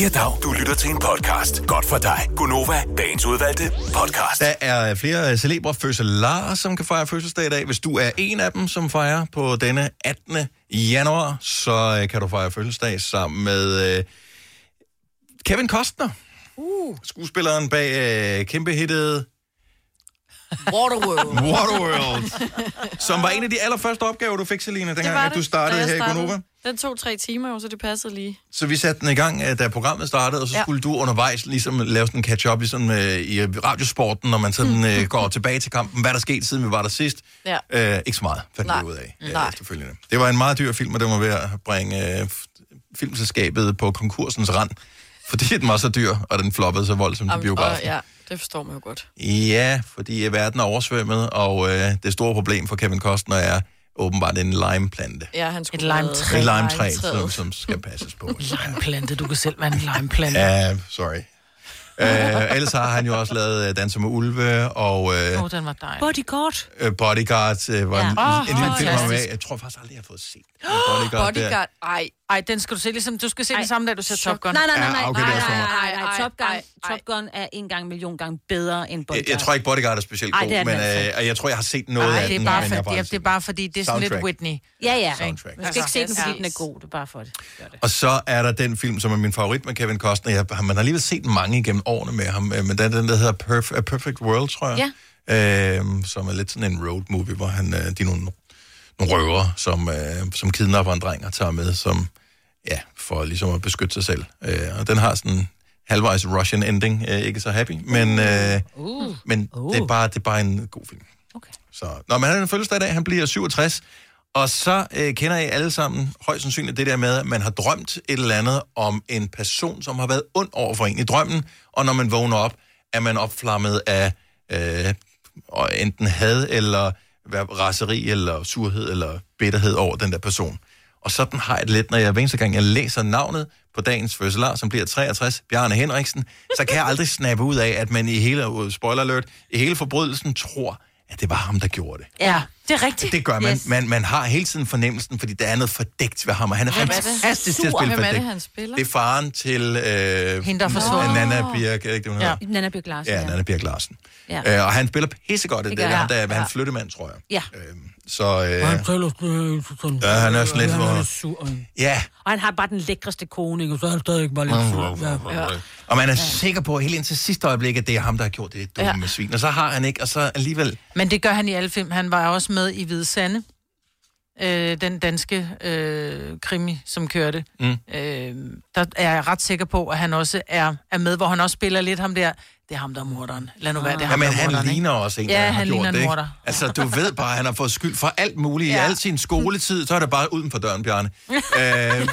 Ja, dag. Du lytter til en podcast. Godt for dig. Gunova, dagens udvalgte podcast. Der er flere øh, celebre fødselarer, som kan fejre fødselsdag i dag. Hvis du er en af dem, som fejrer på denne 18. januar, så øh, kan du fejre fødselsdag sammen med øh, Kevin Costner. Uh. Skuespilleren bag øh, kæmpe hittet Waterworld. Waterworld, som var en af de allerførste opgaver, du fik, Selina, Det dengang var at du det, startede her i. Gonova. Den tog tre timer, jo, så det passede lige. Så vi satte den i gang, øh, da programmet startede, og så Ja. skulle du undervejs ligesom lave sådan en catch-up ligesom, øh, i radiosporten, når man sådan øh, går tilbage til kampen. Hvad er der sket, siden vi var der sidst? Ja. Øh, ikke så meget, fandt Nej. vi ud af øh, Nej. efterfølgende. Det var en meget dyr film, og den var ved at bringe øh, filmselskabet på konkursens rand, fordi den var så dyr, og den floppede så voldsomt Am- biografen. og, ja, det forstår man jo godt. Ja, fordi verden er oversvømmet, og øh, det store problem for Kevin Costner er åbenbart en limeplante. Ja, han skulle Et limetræ. Et limetræ, som, som skal passes på. Limeplante, du kan selv være en limeplante. Ja, sorry. Uh, ellers har han jo også lavet uh, Danser med Ulve og Åh, uh, oh, den var dejlig. Bodyguard. uh, Bodyguard. Uh, var Ja. en, Åh, en, en lille film. Jeg tror faktisk aldrig, jeg har fået set Bodyguard. der. Bodyguard, ej. Ej, den skal du se ligesom, du skal se den samme dag, du ser Top Gun. Nej, nej, nej, nej. Ja, okay, nej, det er nej, nej, nej. Ej, Top Gun, ej, ej. Top Gun er en gang million gange bedre end Bodyguard. Jeg, jeg tror ikke, Bodyguard er specielt Ej, god, det er men altså. uh, jeg tror, jeg har set noget Nej, af det er, den. bare men jeg har for, det, er, det er bare fordi, det er sådan lidt. Whitney. Ja, ja. Soundtrack. Du skal ikke se den, fordi den er god. Det er bare for det. Og så er der den film, som er min favorit med Kevin Costner. Jeg, man har alligevel set mange igennem årene med ham, øh, men den, den der hedder Perf- A Perfect World, tror jeg. Ja. Øhm, som er lidt sådan en road movie, hvor han, øh, de er nogle røver, som, øh, som kidnapper en dreng og tager med, som, ja, for ligesom at beskytte sig selv. Øh, og den har sådan halvvejs Russian ending, øh, ikke så happy, men, øh, Uh. men Uh. det, er bare, det er bare en god film. Okay. Så, når man har en fødselsdag i dag, han bliver 67, og så øh, kender I alle sammen højst sandsynligt det der med, at man har drømt et eller andet om en person, som har været ond over for en i drømmen, og når man vågner op, er man opflammet af øh, og enten had, eller raseri, eller surhed, eller bitterhed over den der person. Og sådan har jeg det lidt, når jeg hver eneste gang, jeg læser navnet på dagens fødselar, som bliver 63, Bjarne Henriksen, så kan jeg aldrig snappe ud af, at man i hele, uh, spoiler alert, i hele forbrydelsen tror, at det var ham, der gjorde det. Ja. Det er rigtigt. Det gør man. Yes. Man. Man har hele tiden fornemmelsen, fordi der er noget fordækt ved ham, og han er Hvem er det? fantastisk til at spille Hvem er det, fordækt. han spiller? Det er faren til... Øh, Hende, der er forsvundet. Nana Birk, er det ikke det, Ja. Nana Bjørk Larsen. Ja, Nana Birk Larsen. Ja. Øh, og han spiller pissegodt. Det, Det det er han. der er Ja. han flyttemand, tror jeg. Ja. Så øh, Han taler sådan... Ja, han er sådan lidt Han er sur. ja, Og han har bare den lækreste kone, ikke? Og så er han stadig bare lidt sur. Ja. og man er sikker på helt indtil sidste øjeblik, at det er ham, der har gjort det dumme Ja. ja. svin. Og så har han ikke, og så alligevel... Men det gør han i alle film. Han var også med i Hvide Sande. Øh, den danske øh, krimi, som kørte. Mm. Øh, der er jeg ret sikker på, at han også er, er med, hvor han også spiller lidt ham der. Det er ham, der er morderen. Lad nu være, det er Ja, ham, men der er han morderen, ligner ikke? også en, Ja, der har han gjort ligner det, en ikke? morder. Altså, du ved bare, at han har fået skyld for alt muligt ja. i Ja. al sin skoletid. Så er det bare uden for døren, Bjarne. øh,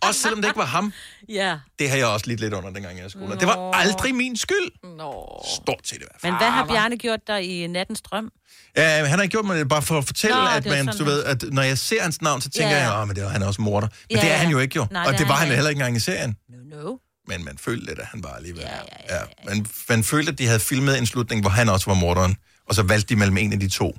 også selvom det ikke var ham. Ja. Det har jeg også lidt lidt under, dengang jeg i skole. Det var aldrig min skyld. Nå. Stort set i hvert fald. Men hvad har Bjarne gjort der i nattens drøm? Ja, men han har ikke gjort mig det bare for at fortælle, Nå, Nå, at, det er man, sådan, du ved, at når jeg ser hans navn, så tænker Ja, ja, ja. jeg, at det er, han er også morder. Men Ja, det er ja. han jo ikke jo. Nej, og det det er var han han ikke. heller ikke engang i serien. No, no. Men man følte lidt, at han var alligevel. Ja, ja, ja, ja. Man, man følte, at de havde filmet en slutning, hvor han også var morderen. Og så valgte de mellem en af de to.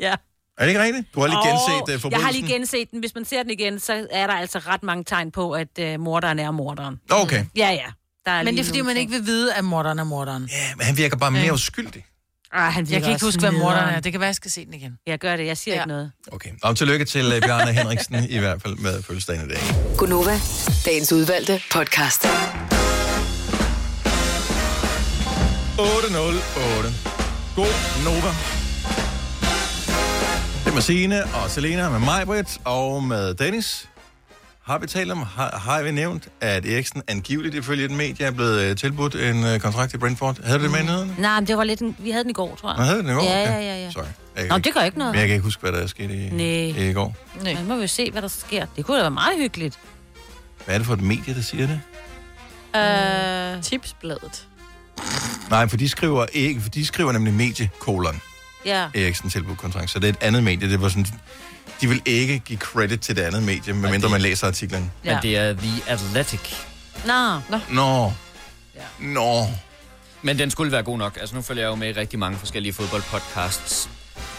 Ja. Er det ikke rigtigt? Du har lige Åh, genset uh, Jeg har lige genset den. Hvis man ser den igen, så er der altså ret mange tegn på, at uh, morderen er morderen. Okay. Ja, ja. Der er Men det er, fordi man ting. ikke vil vide, at morderen er morderen. Ja, men han virker bare mere uskyldig. Ah, han Jeg kan ikke huske, hvad morderen er. Det kan være, jeg skal se den igen. Jeg gør det. Jeg siger ja. ikke noget. Okay. Og tillykke til uh, Bjarne Henriksen, i hvert fald med fødselsdagen i dag. Gunova, dagens udvalgte podcast. 808. God Nova. Det er med Signe og Selena, med mig, Britt, og med Dennis. Har vi talt om, har, har vi nævnt, at Eriksen angiveligt ifølge den medie er blevet uh, tilbudt en uh, kontrakt i Brentford? Havde du det med i nyhederne? Nej, men det var lidt... En... Vi havde den i går, tror jeg. Nå, havde den i går? Ja, ja, ja. ja. Sorry. Jeg Nå, det gør ikke noget. Men jeg kan ikke huske, hvad der er sket i, Nej. i går. Nej. Men må vi jo se, hvad der sker. Det kunne da være meget hyggeligt. Hvad er det for et medie, der siger det? Øh... Tipsbladet. Nej, for de skriver, ikke, for de skriver nemlig mediekolon. Ja. Eriksen tilbudt kontrakt. Så det er et andet medie. Det var sådan, de vil ikke give credit til det andet medie, medmindre man læser artiklen. Men det er The Athletic. Nå. Nå. Nå. Nå. Men den skulle være god nok. Altså, nu følger jeg jo med i rigtig mange forskellige fodboldpodcasts.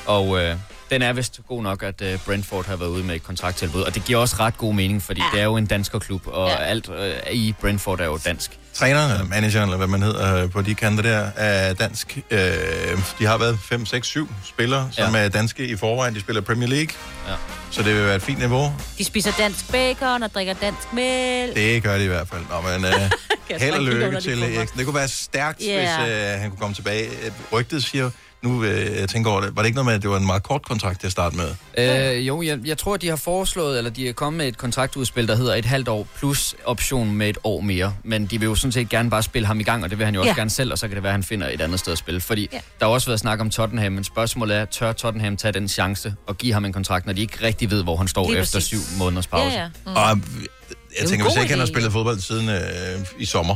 Og øh, den er vist god nok, at øh, Brentford har været ude med et kontrakttilbud. Og det giver også ret god mening, fordi ja. det er jo en danskerklub, og ja. alt øh, i Brentford er jo dansk. Træneren, eller manageren, eller hvad man hedder øh, på de kanter der, er dansk. Øh, de har været 5, 6, 7 spillere, som Ja. er danske i forvejen. De spiller Premier League, Ja. så det vil være et fint niveau. De spiser dansk bacon og drikker dansk mælk. Det gør de i hvert fald. Nå, men øh, held og lykke til. Eriksen. Det kunne være stærkt, Ja. hvis øh, han kunne komme tilbage. Rygtet siger, nu øh, jeg tænker over det, var det ikke noget med, at det var en meget kort kontrakt til at starte med? Øh, jo, jeg, jeg tror, de har foreslået, eller de er kommet med et kontraktudspil, der hedder et halvt år plus option med et år mere. Men de vil jo sådan set gerne bare spille ham i gang, og det vil han jo også Ja. gerne selv, og så kan det være, at han finder et andet sted at spille. Fordi Ja. der har også været snak om Tottenham, men spørgsmålet er, tør Tottenham tage den chance og give ham en kontrakt, når de ikke rigtig ved, hvor han står Lige efter præcis. syv måneders pause? Ja, ja. Mm. Og øh, jeg tænker, hvis ikke han har spillet fodbold siden øh, i sommer,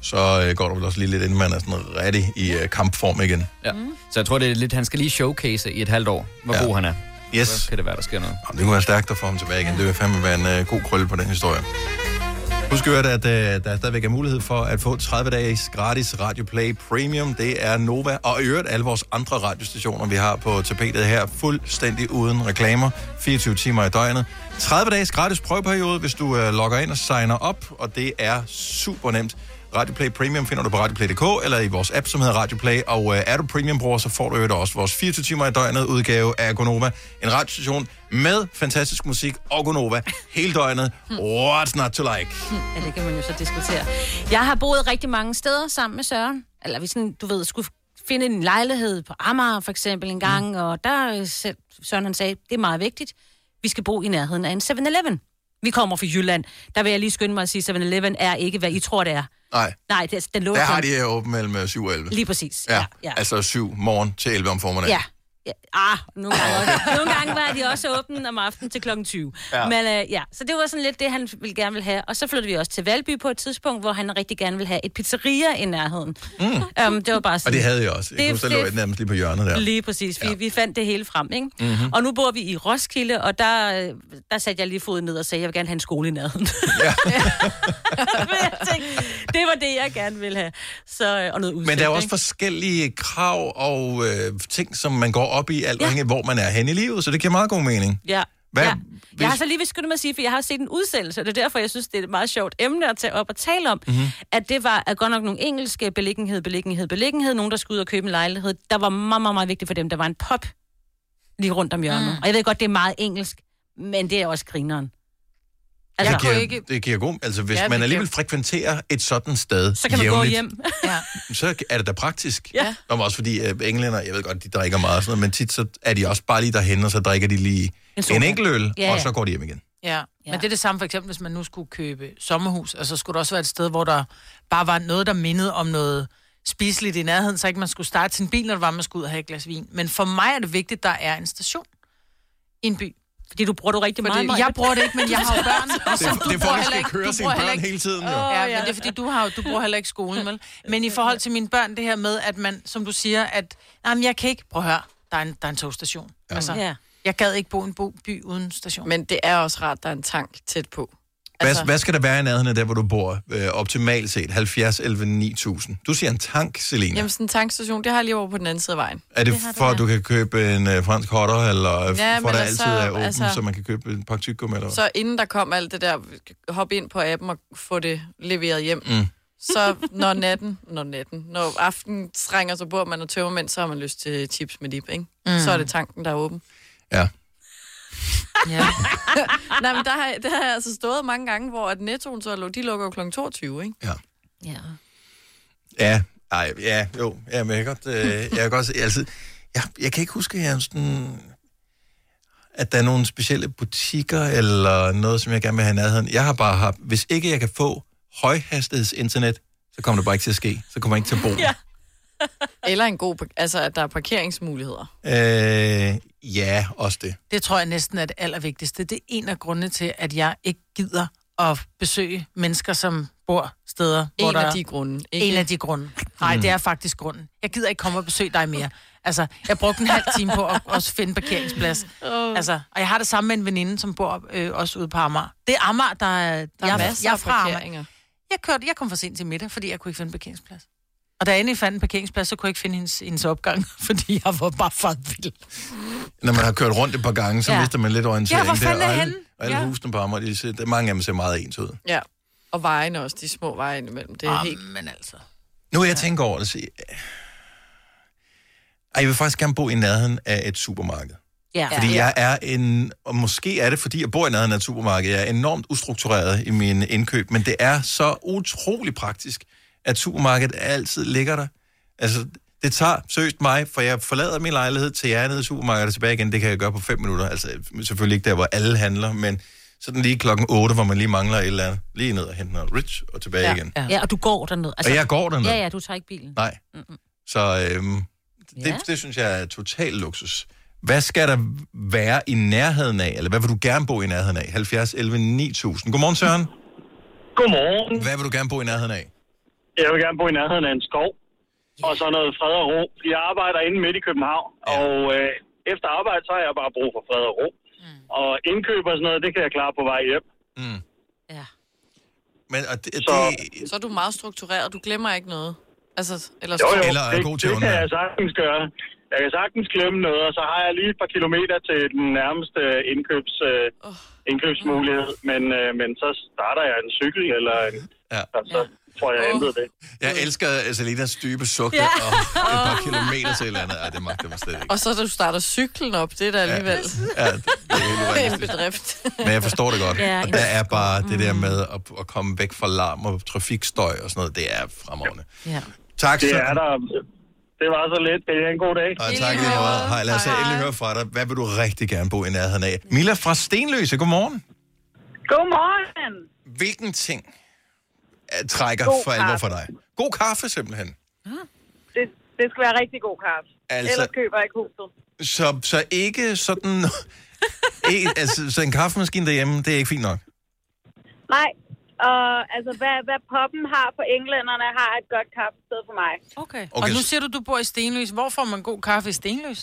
så øh, går der vel også lige lidt, inden man er sådan rigtig i øh, kampform igen. Ja. Så jeg tror, det er lidt, han skal lige showcase i et halvt år, hvor Ja. god han er. Yes. Så kan det være, der sker noget. Jamen, det kunne være stærkt at få ham tilbage igen. Det vil fandme være en øh, god krølle på den historie. Husk at høre, at øh, der stadigvæk er mulighed for at få 30 dages gratis Radio Play Premium. Det er Nova og i øvrigt alle vores andre radiostationer, vi har på tapetet her, fuldstændig uden reklamer, 24 timer i døgnet. 30 dages gratis prøveperiode, hvis du øh, logger ind og signer op, og det er super nemt. Radio Play Premium finder du på radioplay.dk eller i vores app, som hedder Radio Play. Og øh, er du premium-bruger, så får du jo også vores 24 timer i døgnet udgave af Gonova. En radiostation med fantastisk musik og Gonova hele døgnet. What's not to like? Ja, det kan man jo så diskutere. Jeg har boet rigtig mange steder sammen med Søren. Eller vi sådan, du ved, skulle finde en lejlighed på Amager for eksempel en gang, mm. og der øh, Søren han sagde, det er meget vigtigt. Vi skal bo i nærheden af en 7-Eleven. Vi kommer fra Jylland. Der vil jeg lige skynde mig at sige, at 7-Eleven er ikke, hvad I tror, det er. Nej, Nej, det, den lå der har de øh, åbent mellem øh, 7 og 11. Lige præcis. Ja, Ja, ja. altså 7 morgen til 11 om formiddagen. Ja. Ja. Ah, nogle gange, også. nogle gange var de også åbne om aftenen til klokken 20. Ja. Men øh, ja, så det var sådan lidt det, han ville gerne vil have. Og så flyttede vi også til Valby på et tidspunkt, hvor han rigtig gerne ville have et pizzeria i nærheden. Mm. Um, det var bare sådan... Og det havde jeg også. Jeg Det- kunne det- lå nærmest lige på hjørnet der. Lige præcis. Vi, ja. vi fandt det hele frem, ikke? Mhm. Og nu bor vi i Roskilde, og der, øh, der satte jeg lige foden ned og sagde, at jeg vil gerne have en skole i nærheden. Ja. Men jeg tænkte, det var det, jeg gerne ville have. Så, øh, og noget udsigt, Men der er også ikke? forskellige krav og øh, ting, som man går op i, alt afhængig af, hvor man er hen i livet, så det giver meget god mening. Ja. Hvad, ja. Jeg har så lige vil skynde mig at sige, for jeg har set en udsendelse, og det er derfor, jeg synes, det er et meget sjovt emne at tage op og tale om, Mhm. mm-hmm. at det var at godt nok nogle engelske beliggenhed, beliggenhed, beliggenhed, nogen, der skulle ud og købe en lejlighed. Der var meget, meget, meget vigtigt for dem. Der var en pop lige rundt om hjørnet. Mm. Og jeg ved godt, det er meget engelsk, men det er også grineren. Altså, det, giver, ikke... det giver god... Altså, hvis Ja, man alligevel frekventerer et sådan sted Så kan man gå jævnligt, hjem. ja. så er det da praktisk. Ja. Og også fordi øh, englænder, jeg ved godt, de drikker meget og sådan noget, men tit så er de også bare lige derhen, og så drikker de lige En en, soda. en enkelt øl, Ja, og ja. så går de hjem igen. Ja. ja, men det er det samme for eksempel, hvis man nu skulle købe sommerhus, altså skulle der også være et sted, hvor der bare var noget, der mindede om noget spiseligt i nærheden, så ikke man skulle starte sin bil, når det var, man skulle ud og have et glas vin. Men for mig er det vigtigt, at der er en station i en by. Fordi du bruger det rigtig Fordi meget. Jeg bruger det ikke, men jeg har jo børn. Det er- som du det er for, bruger at skal heller ikke- køre du sine bruger børn ikke- hele tiden, jo. Ja, ja. men det er fordi, du, har, du bruger heller ikke skolen, vel? Men i forhold til mine børn, det her med, at man, som du siger, at jamen, jeg kan ikke, prøv at høre, der er en, der er en togstation. Ja. Altså, Ja. Jeg gad ikke bo i en by uden station. Men det er også rart, der er en tank tæt på. Hvad, altså... hvad skal der være i nærheden af der, hvor du bor? Øh, optimalt set 70, 11, 9000. Du siger en tank, Selina. Jamen, sådan en tankstation, det har jeg lige over på den anden side af vejen. er det, det for, du, at du kan købe en øh, fransk hotter, eller Ja, for der altså, altid er åben, altså- så man kan købe en pakke tyggegummi, eller? Så inden der kom alt det der, hoppe ind på appen og få det leveret hjem, Mm. så når natten, når natten, når aftenen strænger sig på, at man er tømmermænd, så har man lyst til chips med dip, ikke? Mm. Så er det tanken, der er åben. Ja. Ja. Nej, men der har, det har jeg altså stået mange gange, hvor at nettoen så lå, de lukker jo kl. 22, ikke? Ja. Ja. Ja, ej, ja, jo, ja, men jeg kan godt, øh, jeg kan godt altså, jeg, jeg kan ikke huske, at jeg er sådan, at der er nogle specielle butikker, eller noget, som jeg gerne vil have i nærheden. Jeg har bare haft, hvis ikke jeg kan få højhastighedsinternet, så kommer det bare ikke til at ske. Så kommer jeg ikke til at bo. Ja. Eller en god, altså at der er parkeringsmuligheder. Øh, ja, også det. Det tror jeg næsten er det allervigtigste. Det er en af grundene til, at jeg ikke gider at besøge mennesker, som bor steder, hvor En der af er- de grunde, ikke? En af de grunde. Nej, Mm. det er faktisk grunden. Jeg gider ikke komme og besøge dig mere. Altså, jeg brugte en halv time på at også finde parkeringsplads. Oh. Altså, og jeg har det samme med en veninde, som bor øh, også ude på Amager. Det er Amager, der er... Der er jeg, masser jeg er af fra Amager. parkeringer. Jeg, kørte, jeg kom for sent til middag, fordi jeg kunne ikke finde en parkeringsplads. Og da jeg endelig fandt en parkeringsplads, så kunne jeg ikke finde hendes, hendes opgang, fordi jeg var bare for vild. Når man har kørt rundt et par gange, så Ja. ja. mister man lidt orientering. Ja, hvor fanden der, er og alle, henne? og alle Ja. husene på Amager, de ser, der, mange af dem ser meget ens ud. Ja, og vejene også, de små veje imellem. Det er helt... Men altså... Nu er jeg tænker over det, så... Ej, jeg vil faktisk gerne bo i nærheden af et supermarked. Ja. Fordi jeg er en, og måske er det, fordi jeg bor i nærheden af et supermarked, jeg er enormt ustruktureret i mine indkøb, men det er så utrolig praktisk, at supermarkedet altid ligger der. Altså, det tager seriøst mig, for jeg forlader min lejlighed til jeg er nede i supermarkedet og tilbage igen, det kan jeg gøre på fem minutter. Altså, selvfølgelig ikke der, hvor alle handler, men sådan lige klokken 8, hvor man lige mangler et eller andet. Lige ned og hente noget rich og tilbage ja. igen. Ja. ja, og du går derned. Og jeg går derned. Ja, ja, du tager ikke bilen. Nej. Så øhm, det, Ja. ja. det synes jeg er total luksus. Hvad skal der være i nærheden af, eller hvad vil du gerne bo i nærheden af? 70, 11, 9000. Godmorgen, Søren. Godmorgen. Hvad vil du gerne bo i nærheden af? Jeg vil gerne bo i nærheden af en skov. Og så noget fred og ro. Jeg arbejder inde midt i København. Ja. Og øh, efter arbejde, så har jeg bare brug for fred og ro. Mm. Og indkøb og sådan noget, det kan jeg klare på vej hjem. Mm. Ja. Men og det, Så, Så er du meget struktureret, du glemmer ikke noget. Altså, eller jo, jo, Eller er det, god til at det kan jeg sagtens gøre. Jeg kan sagtens glemme noget, og så har jeg lige et par kilometer til den nærmeste indkøbs, øh, indkøbsmulighed. Men, øh, men så starter jeg en cykel, eller en, ja. og så får jeg ændret det. Jeg elsker Selinas dybe sukke Ja. ja. og et par kilometer til et eller andet. Ej, det magter mig slet ikke. Og så da du starter cyklen op, det er da alligevel Ja, det er helt en bedrift. Men jeg forstår det godt. Ja, Ja, og der er bare det der med at, at komme væk fra larm og trafikstøj og sådan noget, det er fremragende. Ja. Tak, Det er der. Det var så lidt. Det er en god dag. Og tak lige meget. Hej, lad os endelig høre fra dig. Hvad vil du rigtig gerne bo i nærheden af? Mila fra Stenløse, godmorgen. Godmorgen. Hvilken ting øh, trækker God for alvor for dig? God kaffe, simpelthen. Det, det skal være rigtig god kaffe. Altså... Ellers køber jeg ikke huset. Så, så ikke sådan... ikke, altså, så en kaffemaskine derhjemme, det er ikke fint nok. Nej, og altså, hvad, hvad poppen har for englænderne, har et godt kaffested for mig. Okay. okay. Og nu siger du, du bor i Stenløs. Hvor får man god kaffe i Stenløs?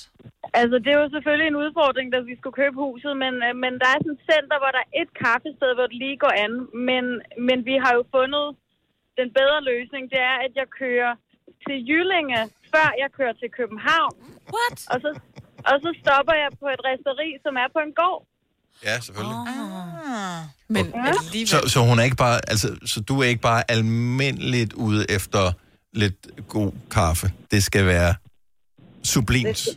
Altså, det er jo selvfølgelig en udfordring, da vi skulle købe huset, men, øh, men der er sådan et center, hvor der er et kaffested, hvor det lige går an. Men, men vi har jo fundet den bedre løsning, det er, at jeg kører til Jyllinge, før jeg kører til København. What? Og så, og så stopper jeg på et resteri, som er på en gård. Ja, selvfølgelig. Ah. Men alligevel... Så, så hun er ikke bare, altså, så du er ikke bare almindeligt ude efter lidt god kaffe. Det skal være sublimt.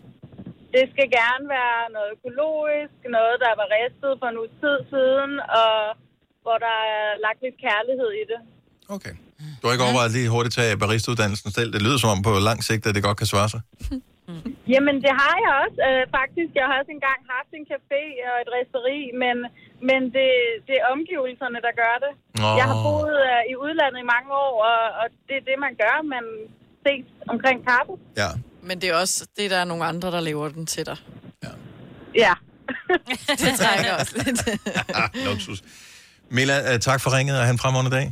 Det skal gerne være noget økologisk, noget, der var ristet for en tid siden, og hvor der er lagt lidt kærlighed i det. Du har ikke overvejet lige hurtigt at tage baristauddannelsen selv. Det lyder som om på lang sigt, at det godt kan svare sig. Jamen, det har jeg også. Øh, faktisk, jeg har også engang haft en café og et resteri, men, men det, det er omgivelserne, der gør det. Nå. Jeg har boet øh, i udlandet i mange år, og, og det er det, man gør. Man ses omkring kaffe. Ja. Men det er også det, der er nogle andre, der lever den til dig. Ja. det trækker også lidt. Ah, luksus. Mila, øh, tak for ringet, og have en fremragende dag.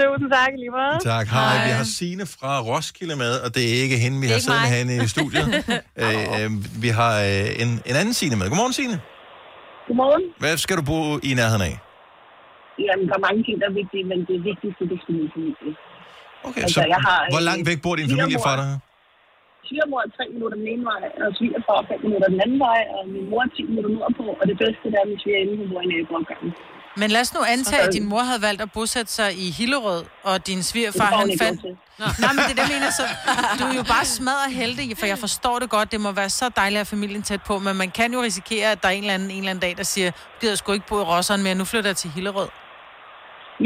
Tusind tak lige måde. Tak. Hej. Vi har Signe fra Roskilde med, og det er ikke hende, vi har siddende herinde i studiet. øh, øh, vi har øh, en, en anden Signe med. Godmorgen, Signe. Godmorgen. Hvad skal du bo i nærheden af? Jamen, der er mange ting, der er vigtige, men det vigtigste, det skal min familie. Okay, Altså, så jeg har, hvor øh, langt væk bor din familie fra dig? Svigermor er tre minutter den ene vej, og svigerfar er fem minutter den anden vej, og min mor er 10 minutter nordpå, og det bedste det er, at min svigerinde, hun bor i naboopgangen. Men lad os nu antage, at din mor havde valgt at bosætte sig i Hillerød, og din svigerfar, han fandt... Nå, nej, men det er det, jeg mener, så du er jo bare smadret heldig, for jeg forstår det godt, det må være så dejligt at have familien tæt på, men man kan jo risikere, at der er en eller anden, en eller anden dag, der siger, du gider sgu ikke bo i Rosseren mere, nu flytter jeg til Hillerød.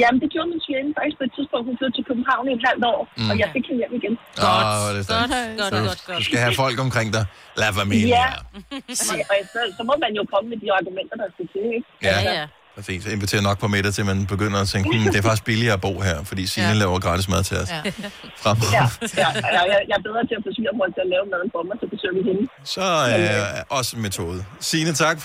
Jamen, det gjorde min svigerinde faktisk på et tidspunkt. Hun flyttede til København i et halvt år, Mm. og jeg fik hende hjem igen. Godt, det er stærkt. godt, Så godt, godt. Du skal have folk omkring dig. Lad familie. Ja, og så, så må man jo komme med de argumenter, der skal til, ikke? Ja, ja. Præcis. Jeg inviterer nok på middag til, man begynder at tænke, hmm, det er faktisk billigere at bo her, fordi Signe ja. laver gratis mad til os. Ja. Frem. ja, ja, ja, jeg, jeg er bedre til at få svigermor til at lave maden for mig, så besøger vi hende. Så er øh, også en metode. Signe, tak